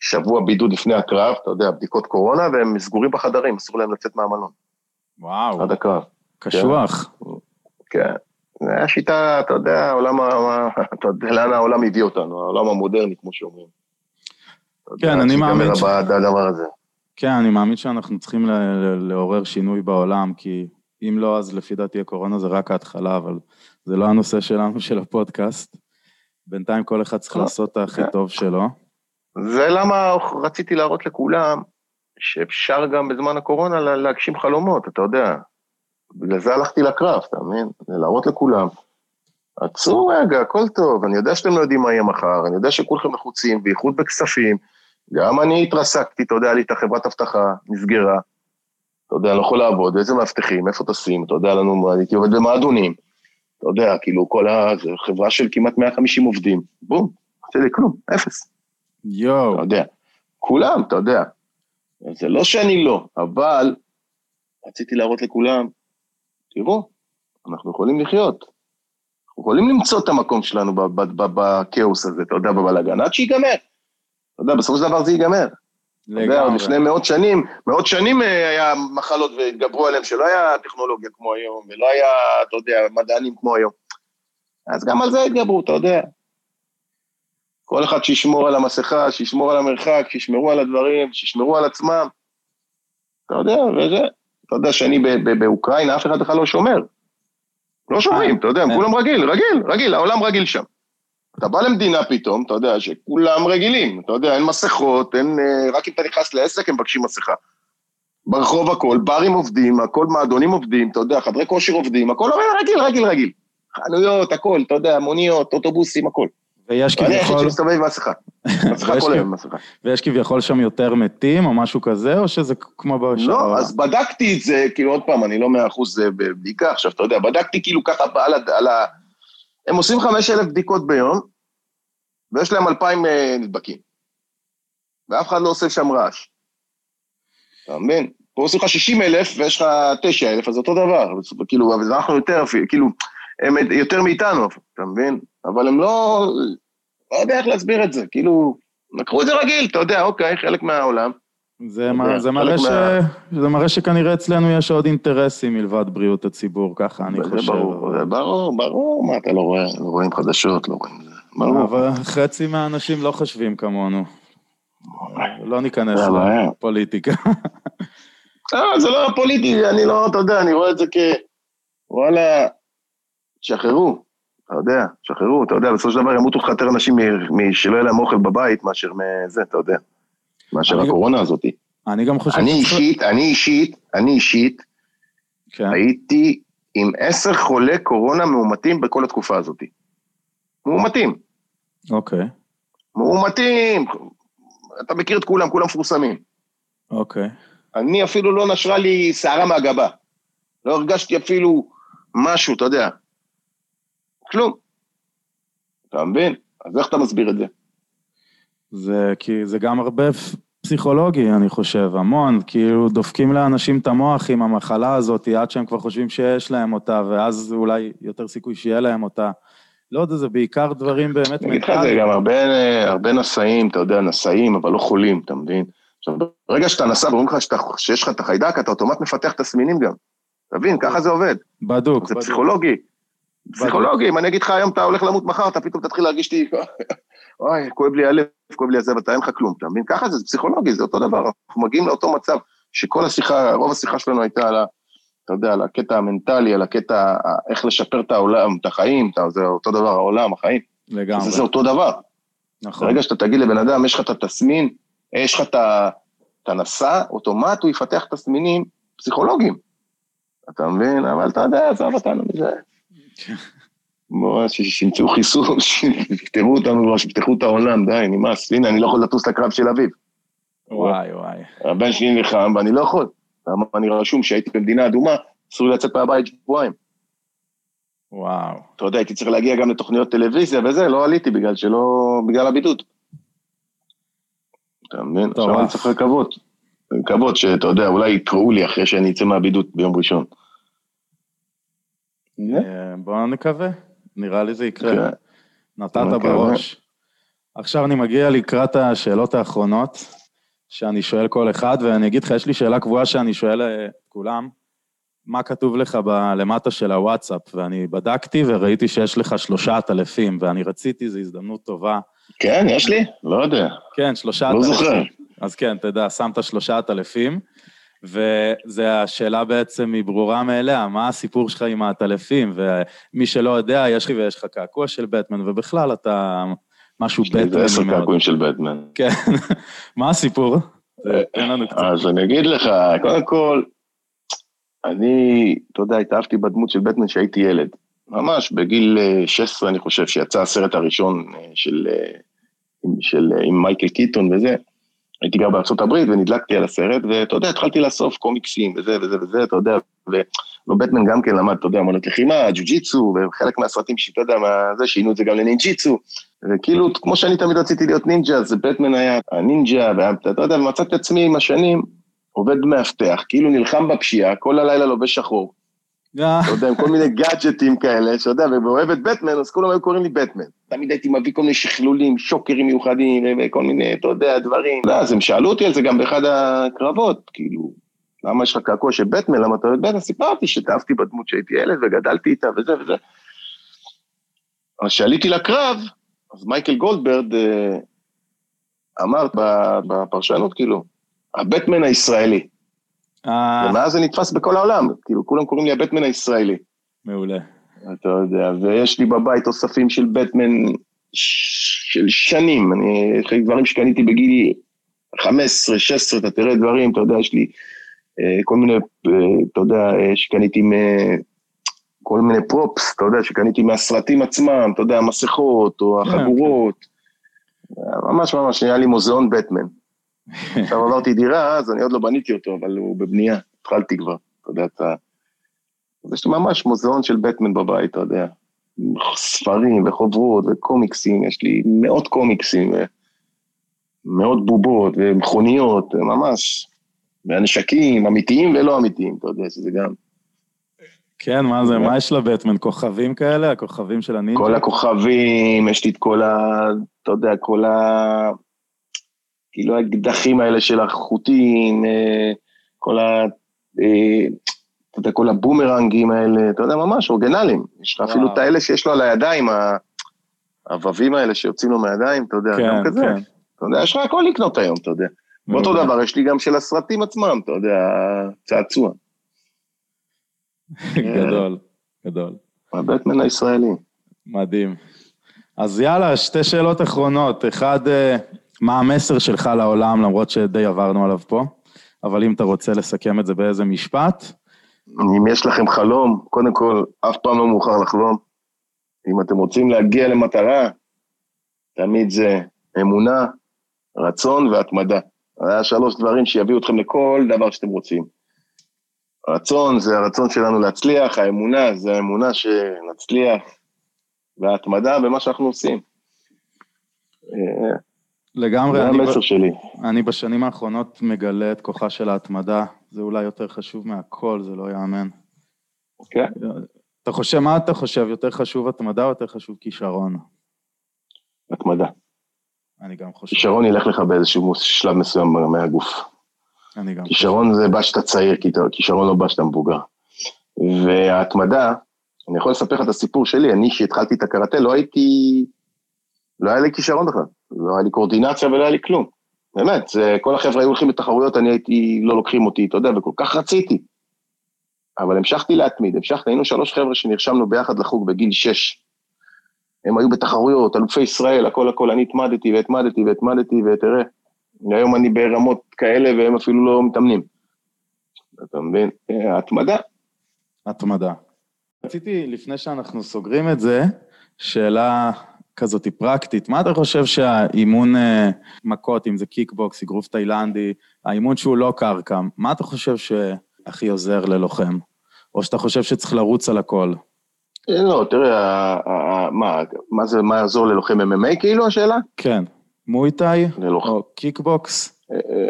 שבוע בידוד לפני הקרב, אתה יודע, בדיקות קורונה, והם סגורים בחדרים, אסור להם לצאת מהמלון, וואו. עד הקרב. קשוח. כן. זה השיטה, אתה יודע, העולם, [laughs] אתה יודע לאן העולם הביא אותנו, העולם המודרני, כמו שאומרים. כן, אני מאמין ש- הדבר הזה. כן, אני מאמין שאנחנו צריכים ל- ל- לעורר שינוי בעולם, כי אם לא, אז לפי דעתי הקורונה זה רק ההתחלה, אבל זה לא הנושא שלנו, של הפודקאסט. בינתיים כל אחד צריך לא, לעשות את הכי כן. טוב שלו. זה למה רציתי להראות לכולם שאפשר גם בזמן הקורונה לה- להגשים חלומות, אתה יודע. בגלל זה הלכתי לקרב, אתה מבין? להראות לכולם. עצרו רגע, הכל טוב, אני יודע שאתם לא יודעים מה יהיה מחר, אני יודע שכולכם לחוצים, בייחוד בכספים. גם אני התרסקתי, אתה יודע, לי את החברת אבטחה, נסגרה. אתה יודע, אני לא יכול לעבוד, איזה מאבטחים, איפה טסים, אתה יודע, לנו, הייתי עובד במועדונים. אתה יודע, כאילו, כל ה... חברה של כמעט 150 עובדים. בום, לא עשיתי לי כלום, אפס. יואו, אתה יודע, כולם, אתה יודע. זה לא שאני לא, אבל רציתי להראות לכולם, תראו, אנחנו יכולים לחיות. אנחנו יכולים למצוא את המקום שלנו בכאוס הזה, אתה יודע, בבלאגן, עד שיגמר. אתה יודע, בסופו של דבר זה ייגמר. אתה יודע, לפני לגמרי. מאות שנים, מאות שנים אה, היה מחלות והתגברו עליהם, שלא היה טכנולוגיה כמו היום, ולא היה, אתה יודע, מדענים כמו היום. אז גם על זה התגברו, אתה יודע. כל אחד שישמור על המסכה, שישמור על המרחק, שישמרו על הדברים, שישמרו על עצמם. אתה יודע, וזה. אתה יודע שאני באוקראינה, אף אחד בכלל לא שומר. לא שומרים, אתה יודע, הם אה. כולם רגיל, רגיל, רגיל, העולם רגיל שם. אתה בא למדינה פתאום, אתה יודע שכולם רגילים, אתה יודע, אין מסכות, אין... אה, רק אם אתה נכנס לעסק הם מבקשים מסכה. ברחוב הכל, ברים עובדים, הכל מועדונים עובדים, אתה יודע, חדרי כושר עובדים, הכל עובד רגיל, רגיל, רגיל. חנויות, הכל, אתה יודע, מוניות, אוטובוסים, הכל. ויש אני היחיד כביכול, שמסתובב עם מסכה. [laughs] מסכה כל היום עם מסכה. ויש כביכול שם יותר מתים או משהו כזה, או שזה כמו בשאר לא? אז בדקתי את זה, כאילו עוד פעם, אני לא מאה אחוז אה, בבדיקה עכשיו, אתה יודע, בדקתי כאילו ככה על ה... הם עושים חמש אלף בדיקות ביום, ויש להם אלפיים אה, נדבקים. ואף אחד לא עושה שם רעש. אתה מבין? פה עושים לך 60 אלף ויש לך 9 אלף, אז אותו דבר, כאילו, אבל אנחנו יותר כאילו, הם יותר מאיתנו, אתה מבין? אבל הם לא, לא יודע איך להסביר את זה, כאילו, לקחו את זה רגיל, אתה יודע, אוקיי, חלק מהעולם. זה, מה, זה, מראה ש... מה... זה מראה שכנראה אצלנו יש עוד אינטרסים מלבד בריאות הציבור, ככה אני זה חושב. ברור, זה ברור, ברור, מה אתה לא רואה, לא רואים חדשות, לא רואים זה, ברור. אבל חצי מהאנשים לא חושבים כמונו. לא ניכנס זה. לפוליטיקה. לא, [laughs] זה לא פוליטי, אני לא, אתה יודע, אני רואה את זה כ... וואלה, תשחררו, אתה יודע, תשחררו, אתה יודע, בסופו של דבר ימותו לך יותר אנשים משלא יהיה להם אוכל בבית מאשר מזה, אתה יודע, מאשר הקורונה הזאת. אני גם חושב... אני אישית, אני אישית, אני אישית, כן. הייתי עם עשר חולי קורונה מאומתים בכל התקופה הזאת. מאומתים, אוקיי, מאומתים. אתה מכיר את כולם, כולם מפורסמים. אוקיי. אני אפילו לא נשרה לי שערה מהגבה. לא הרגשתי אפילו משהו, אתה יודע. כלום. אתה מבין? אז איך אתה מסביר את זה? זה כי זה גם הרבה פסיכולוגי, אני חושב, המון, כאילו דופקים לאנשים את המוח עם המחלה הזאת עד שהם כבר חושבים שיש להם אותה, ואז אולי יותר סיכוי שיהיה להם אותה. לא יודע, זה בעיקר דברים באמת אני אגיד לך, זה גם הרבה, הרבה נשאים, אתה יודע, נשאים, אבל לא חולים, אתה מבין? עכשיו, ברגע שאתה נשא ואומרים לך שאתה, שיש לך את החיידק, אתה אוטומט מפתח תסמינים גם. אתה מבין? ככה זה עובד. בדוק, זה בדוק. פסיכולוגי. פסיכולוגי, אם אני אגיד לך היום אתה הולך למות מחר, אתה פתאום תתחיל להרגיש לי, [laughs] אוי, כואב לי הלב, כואב לי הזה, ואתה אין לך כלום, אתה מבין? ככה זה, זה פסיכולוגי, זה אותו דבר. אנחנו מגיעים לאותו מצב שכל השיחה, רוב השיחה שלנו הייתה על ה... אתה יודע, על הקטע המנטלי, על הקטע, איך לשפר את העולם, את החיים, אתה- זה אותו דבר, העולם, החיים. לגמרי, זה, זה אותו דבר. נכון. ברגע שאתה תגיד לבן אדם, יש לך את התסמין, יש לך את הנשא, אוטומט הוא יפתח תסמינים פסיכולוגיים. אתה מבין? אבל אתה יודע, עזוב אותנו מזה. בוא, ש- שימצאו חיסון, [laughs] שיפתרו אותנו כבר, שיפתחו את העולם, די, נמאס. הנה, אני לא יכול לטוס לקרב של אביב. וואי, וואי. הבן שלי נלחם ואני לא יכול. למה אני רשום שהייתי במדינה אדומה, אסור לי לצאת מהבית שבועיים. וואו. אתה יודע, הייתי צריך להגיע גם לתוכניות טלוויזיה וזה, לא עליתי בגלל שלא... בגלל הבידוד. אתה מבין? עכשיו אני צריך לקוות. לקוות שאתה יודע, אולי יקראו לי אחרי שאני אצא מהבידוד ביום ראשון. אה, בואו נקווה, נראה לי זה יקרה. כן. נתת נקווה. בראש. עכשיו אני מגיע לקראת השאלות האחרונות, שאני שואל כל אחד, ואני אגיד לך, יש לי שאלה קבועה שאני שואל אה, את כולם, מה כתוב לך ב- למטה של הוואטסאפ, ואני בדקתי וראיתי שיש לך שלושת אלפים, ואני רציתי, זו הזדמנות טובה. כן, יש לי? לא יודע. כן, שלושת לא אלפים. זוכר. אז כן, אתה יודע, שמת שלושת אלפים, וזה השאלה בעצם היא ברורה מאליה, מה הסיפור שלך עם העטלפים? ומי שלא יודע, יש לי ויש לך קעקוע של בטמן, ובכלל אתה משהו יש לי איזה בטמני עשר מאוד. קעקועים של בטמן. כן, [laughs] מה הסיפור? תן לנו קצת. אז אני אגיד לך, קודם כל, אני, אתה יודע, התאהבתי בדמות של בטמן כשהייתי ילד. ממש בגיל אה, 16, אני חושב, שיצא הסרט הראשון אה, של, אה, של, אה, עם מייקל קיטון וזה. הייתי גר בארצות הברית ונדלקתי על הסרט, ואתה יודע, התחלתי לאסוף קומיקסים וזה וזה וזה, אתה יודע, ובטמן גם כן למד, אתה יודע, אמנות לחימה, ג'ו-ג'יצו, וחלק מהסרטים שאתה יודע, מה זה, שינו את זה גם לנינג'יצו, וכאילו, כמו שאני תמיד רציתי להיות נינג'ה, אז בטמן היה הנינג'ה, ואתה יודע, ומצאתי את עצמי עם השנים עובד מאבטח, כאילו נלחם בפשיעה, כל הלילה לובש שחור, אתה יודע, עם כל מיני גאדג'טים כאלה, שאתה יודע, ואוהב את בטמן, אז כולם היו קוראים לי בטמן. תמיד הייתי מביא כל מיני שכלולים, שוקרים מיוחדים, וכל מיני, אתה יודע, דברים. לא, אז הם שאלו אותי על זה גם באחד הקרבות, כאילו, למה יש לך קעקוע של בטמן, למה אתה אוהב בטמן? סיפרתי שהתאהבתי בדמות שהייתי ילד וגדלתי איתה וזה וזה. אבל כשעליתי לקרב, אז מייקל גולדברד אה, אמר ב- בפרשנות, כאילו, הבטמן הישראלי. אה, ומאז זה נתפס בכל העולם, כאילו, כולם קוראים לי הבטמן הישראלי. מעולה. אתה יודע, ויש לי בבית אוספים של בטמן של שנים, אני, יש לי דברים שקניתי בגיל 15, 16, אתה תראה דברים, אתה יודע, יש לי אה, כל מיני, אה, אתה יודע, שקניתי מ... כל מיני פרופס, אתה יודע, שקניתי מהסרטים עצמם, אתה יודע, המסכות או החגורות. ממש ממש, נהיה לי מוזיאון בטמן. עכשיו עברתי דירה, אז אני עוד לא בניתי אותו, אבל הוא בבנייה, התחלתי כבר, אתה יודע, אתה... יש ממש מוזיאון של בטמן בבית, אתה יודע. ספרים וחוברות וקומיקסים, יש לי מאות קומיקסים, מאות בובות ומכוניות, ממש. מהנשקים, אמיתיים ולא אמיתיים, אתה יודע, שזה גם... כן, מה זה, מה יש לבטמן? כוכבים כאלה? הכוכבים של הנינג'ה? כל הכוכבים, יש לי את כל ה... אתה יודע, כל ה... כאילו האקדחים האלה של החוטים, אה, כל ה... אה, אתה יודע, כל הבומרנגים האלה, אתה יודע, ממש, אורגנליים. יש לך אפילו את האלה שיש לו על הידיים, העבבים האלה שיוצאים לו מהידיים, אתה יודע, גם כזה. כן. אתה יודע, יש לך הכל לקנות היום, אתה יודע. ואותו דבר יש לי גם של הסרטים עצמם, אתה יודע, צעצוע. [laughs] גדול, גדול. הבטמן הישראלי. מדהים. אז יאללה, שתי שאלות אחרונות. אחד, אה, מה המסר שלך לעולם, למרות שדי עברנו עליו פה, אבל אם אתה רוצה לסכם את זה באיזה משפט. אם יש לכם חלום, קודם כל, אף פעם לא מאוחר לחלום. אם אתם רוצים להגיע למטרה, תמיד זה אמונה, רצון והתמדה. זה שלוש דברים שיביאו אתכם לכל דבר שאתם רוצים. הרצון זה הרצון שלנו להצליח, האמונה זה האמונה שנצליח, וההתמדה במה שאנחנו עושים. לגמרי. זה המסר שלי. אני בשנים האחרונות מגלה את כוחה של ההתמדה, זה אולי יותר חשוב מהכל, זה לא יאמן. כן. אתה חושב, מה אתה חושב, יותר חשוב התמדה או יותר חשוב כישרון? התמדה. אני גם חושב. כישרון ילך לך באיזשהו שלב מסוים מהגוף. אני גם כישרון זה בא שאתה צעיר, כישרון לא בא שאתה מבוגר. וההתמדה, אני יכול לספר לך את הסיפור שלי, אני שהתחלתי את הקראטה לא הייתי, לא היה לי כישרון בכלל, לא היה לי קואורדינציה ולא היה לי כלום. באמת, זה, כל החבר'ה היו הולכים לתחרויות, אני הייתי, לא לוקחים אותי, אתה יודע, וכל כך רציתי. אבל המשכתי להתמיד, המשכתי, היינו שלוש חבר'ה שנרשמנו ביחד לחוג בגיל שש. הם היו בתחרויות, אלופי ישראל, הכל הכל, אני התמדתי והתמדתי והתמדתי, ותראה, היום אני ברמות כאלה והם אפילו לא מתאמנים. אתה מבין? התמדה. התמדה. רציתי, לפני שאנחנו סוגרים את זה, שאלה כזאת פרקטית. מה אתה חושב שהאימון אה, מכות, אם זה קיקבוקס, אגרוף תאילנדי, האימון שהוא לא קרקע, מה אתה חושב שהכי עוזר ללוחם? או שאתה חושב שצריך לרוץ על הכל? אה, לא, תראה, מה, מה זה, מה יעזור ללוחם MMA כאילו השאלה? כן. מויטאי או קיקבוקס? אה,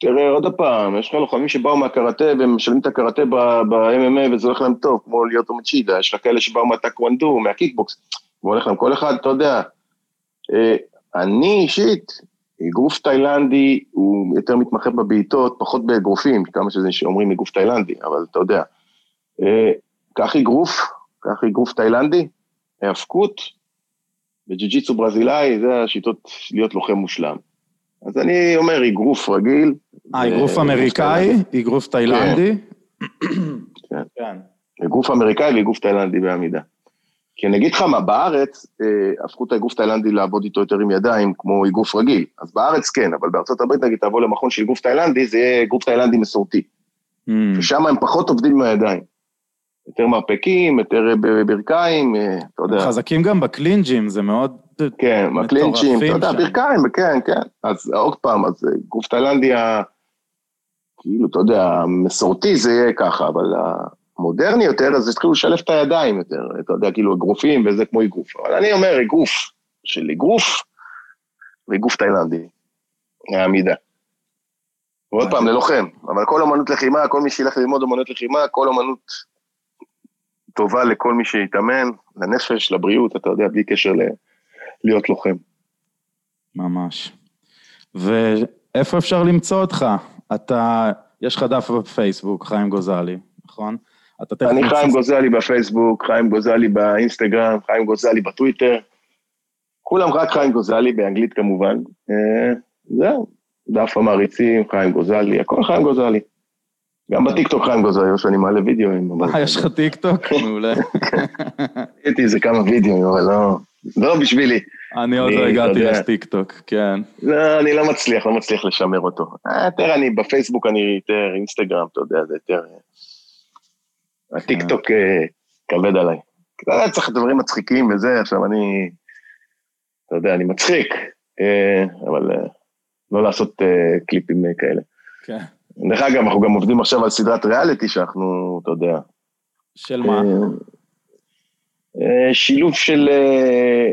תראה, עוד פעם, יש לך לוחמים שבאו מהקראטה והם משלבים את הקראטה ב-MMA וזה הולך להם טוב, כמו ליוטו מצ'ידה, יש לך כאלה שבאו מהטקוונדו, מהקיקבוקס, והולך להם כל אחד, אתה יודע. אה, אני אישית, אגרוף תאילנדי הוא יותר מתמחה בבעיטות, פחות באגרופים, כמה שזה שאומרים אגרוף תאילנדי, אבל אתה יודע. קח אגרוף, קח אגרוף תאילנדי, היאבקות, בג'ו-ג'יצו ברזילאי, זה השיטות להיות לוחם מושלם. אז אני אומר אגרוף רגיל. אה, אגרוף אמריקאי, אגרוף תאילנדי. כן. כן. אגרוף אמריקאי ואגרוף תאילנדי בעמידה. כי אני אגיד לך מה, בארץ אה, הפכו את האגרוף תאילנדי לעבוד איתו יותר עם ידיים, כמו אגרוף רגיל. אז בארץ כן, אבל בארצות הברית נגיד תבוא למכון של אגרוף תאילנדי, זה יהיה אגרוף תאילנדי מסורתי. Mm. ושם הם פחות עובדים עם הידיים. יותר מרפקים, יותר בברכיים, אה, אתה יודע. חזקים גם בקלינצ'ים, זה מאוד כן, בקלינצ'ים, אתה יודע, ברכיים, כן, כן. אז עוד פעם, אז אה, אגרוף תאילנדי, כאילו, אתה יודע, המסורתי זה יהיה ככה, אבל המודרני יותר, אז התחילו לשלב את הידיים יותר, אתה יודע, כאילו, אגרופים וזה כמו אגרוף. אבל אני אומר, אגרוף של אגרוף ואגרוף תאילנדי, העמידה. ועוד פעם, ללוחם, אבל כל אמנות לחימה, כל מי שילך ללמוד אמנות לחימה, כל אמנות טובה לכל מי שיתאמן, לנפש, לבריאות, אתה יודע, בלי קשר ל... להיות לוחם. ממש. ואיפה אפשר למצוא אותך? אתה, יש לך דף בפייסבוק, חיים גוזלי, נכון? אני חיים. גוזלי בפייסבוק, חיים גוזלי באינסטגרם, חיים גוזלי בטוויטר. כולם רק חיים גוזלי, באנגלית כמובן. אה, זהו, דף המעריצים, חיים גוזלי, הכל חיים גוזלי. גם בטיקטוק חיים גוזלי, שאני מעלה וידאוים. אה, יש לך טיקטוק? [laughs] מעולה. [laughs] הייתי איזה כמה וידאוים, אבל לא, לא בשבילי. אני עוד לא הגעתי לטיקטוק, כן. לא, אני לא מצליח, לא מצליח לשמר אותו. אה, יותר אני, בפייסבוק אני יותר, אינסטגרם, אתה יודע, זה יותר... אה, הטיקטוק אה, כבד עליי. יודע, צריך דברים מצחיקים וזה, עכשיו אני, אתה יודע, אני מצחיק, אבל לא לעשות קליפים כאלה. כן. דרך אגב, אנחנו גם עובדים עכשיו על סדרת ריאליטי שאנחנו, אתה יודע... של מה? אה, שילוב של... אה,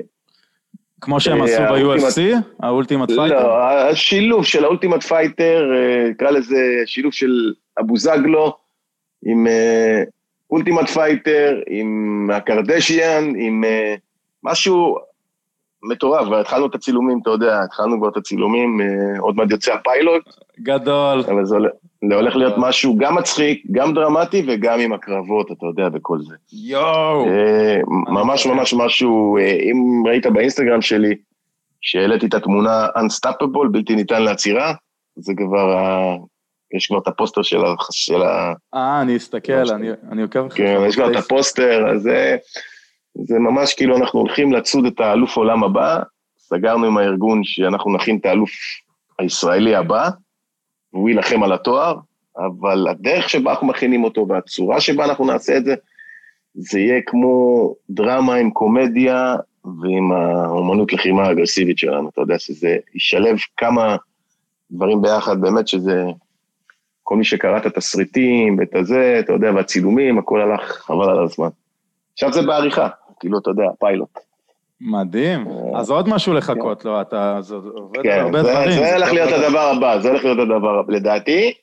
כמו שהם אה, עשו ב-UFC? ה Ultimate Fighter? לא, השילוב של ה Ultimate Fighter, אה, נקרא לזה שילוב של אבוזגלו עם אה, Ultimate Fighter, עם הקרדשיאן, עם אה, משהו מטורף, כבר התחלנו את הצילומים, אתה יודע, התחלנו כבר את הצילומים, אה, עוד מעט יוצא הפיילוט, גדול. אבל זה זה הולך להיות משהו גם מצחיק, גם דרמטי וגם עם הקרבות, אתה יודע, וכל זה. יואו. אה, ממש ממש משהו, אה, אם ראית באינסטגרם שלי, שהעליתי את התמונה Unstoppable, בלתי ניתן לעצירה, זה כבר, יש כבר את הפוסטר של ה... אה, אני אסתכל, אני- עוקב אחריך. כן, יש כבר את הפוסטר, אז זה ממש כאילו אנחנו הולכים לצוד את האלוף עולם הבא, סגרנו עם הארגון שאנחנו נכין את האלוף הישראלי הבא, והוא יילחם על התואר, אבל הדרך שבה אנחנו מכינים אותו והצורה שבה אנחנו נעשה את זה, זה יהיה כמו דרמה עם קומדיה ועם האומנות לחימה האגרסיבית שלנו, אתה יודע שזה ישלב כמה דברים ביחד, באמת שזה, כל מי שקרא את התסריטים ואת הזה, אתה יודע, והצילומים, הכל הלך חבל על הזמן. עכשיו זה בעריכה, כאילו, אתה יודע, פיילוט. מדהים. אז עוד משהו לחכות לו, אתה זה עובד על כן, הרבה דברים. זה הולך להיות. הדבר הבא, זה הולך להיות הדבר הבא. לדעתי,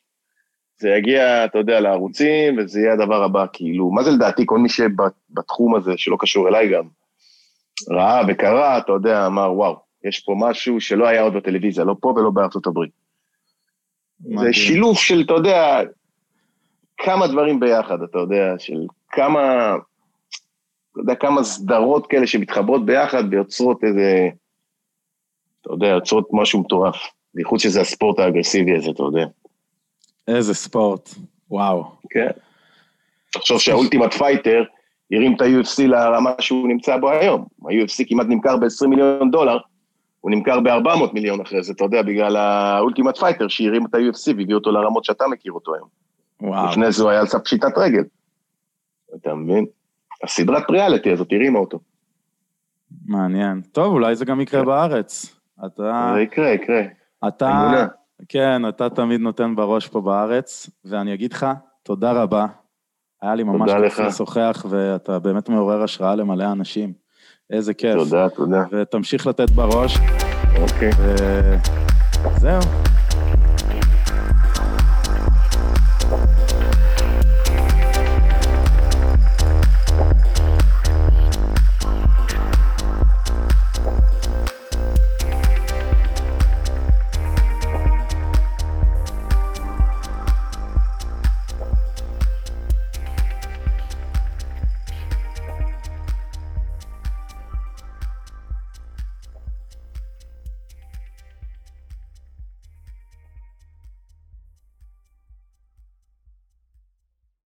זה יגיע, אתה יודע, לערוצים, וזה יהיה הדבר הבא, כאילו, מה זה לדעתי? כל מי שבתחום הזה, שלא קשור אליי גם, ראה וקרא, אתה יודע, אמר, וואו, יש פה משהו שלא היה עוד בטלוויזיה, לא פה ולא בארצות הברית. זה מדהים. שילוב של, אתה יודע, כמה דברים ביחד, אתה יודע, של כמה, אתה יודע, כמה סדרות כאלה שמתחברות ביחד ויוצרות איזה, אתה יודע, יוצרות משהו מטורף. בייחוד שזה הספורט האגרסיבי הזה, אתה יודע. איזה ספורט. וואו. כן. תחשוב שה Ultimate Fighter הרים את ה-UFC לרמה שהוא נמצא בו היום. ה-UFC כמעט נמכר ב-20 מיליון דולר, הוא נמכר ב-400 מיליון אחרי זה, אתה יודע, בגלל ה Ultimate Fighter שהרים את ה-UFC והביא אותו לרמות שאתה מכיר אותו היום. וואו. לפני זה הוא היה על סף פשיטת רגל. אתה מבין? הסדרת ריאליטי הזאת הרימה אותו. מעניין. טוב, אולי זה גם יקרה בארץ. אתה... זה יקרה, יקרה. אתה... אמונה. כן, אתה תמיד נותן בראש פה בארץ, ואני אגיד לך, תודה רבה. היה לי ממש כיף. לשוחח, ואתה באמת מעורר השראה למלא אנשים. איזה כיף. תודה, תודה. ותמשיך לתת בראש, אוקיי. וזהו.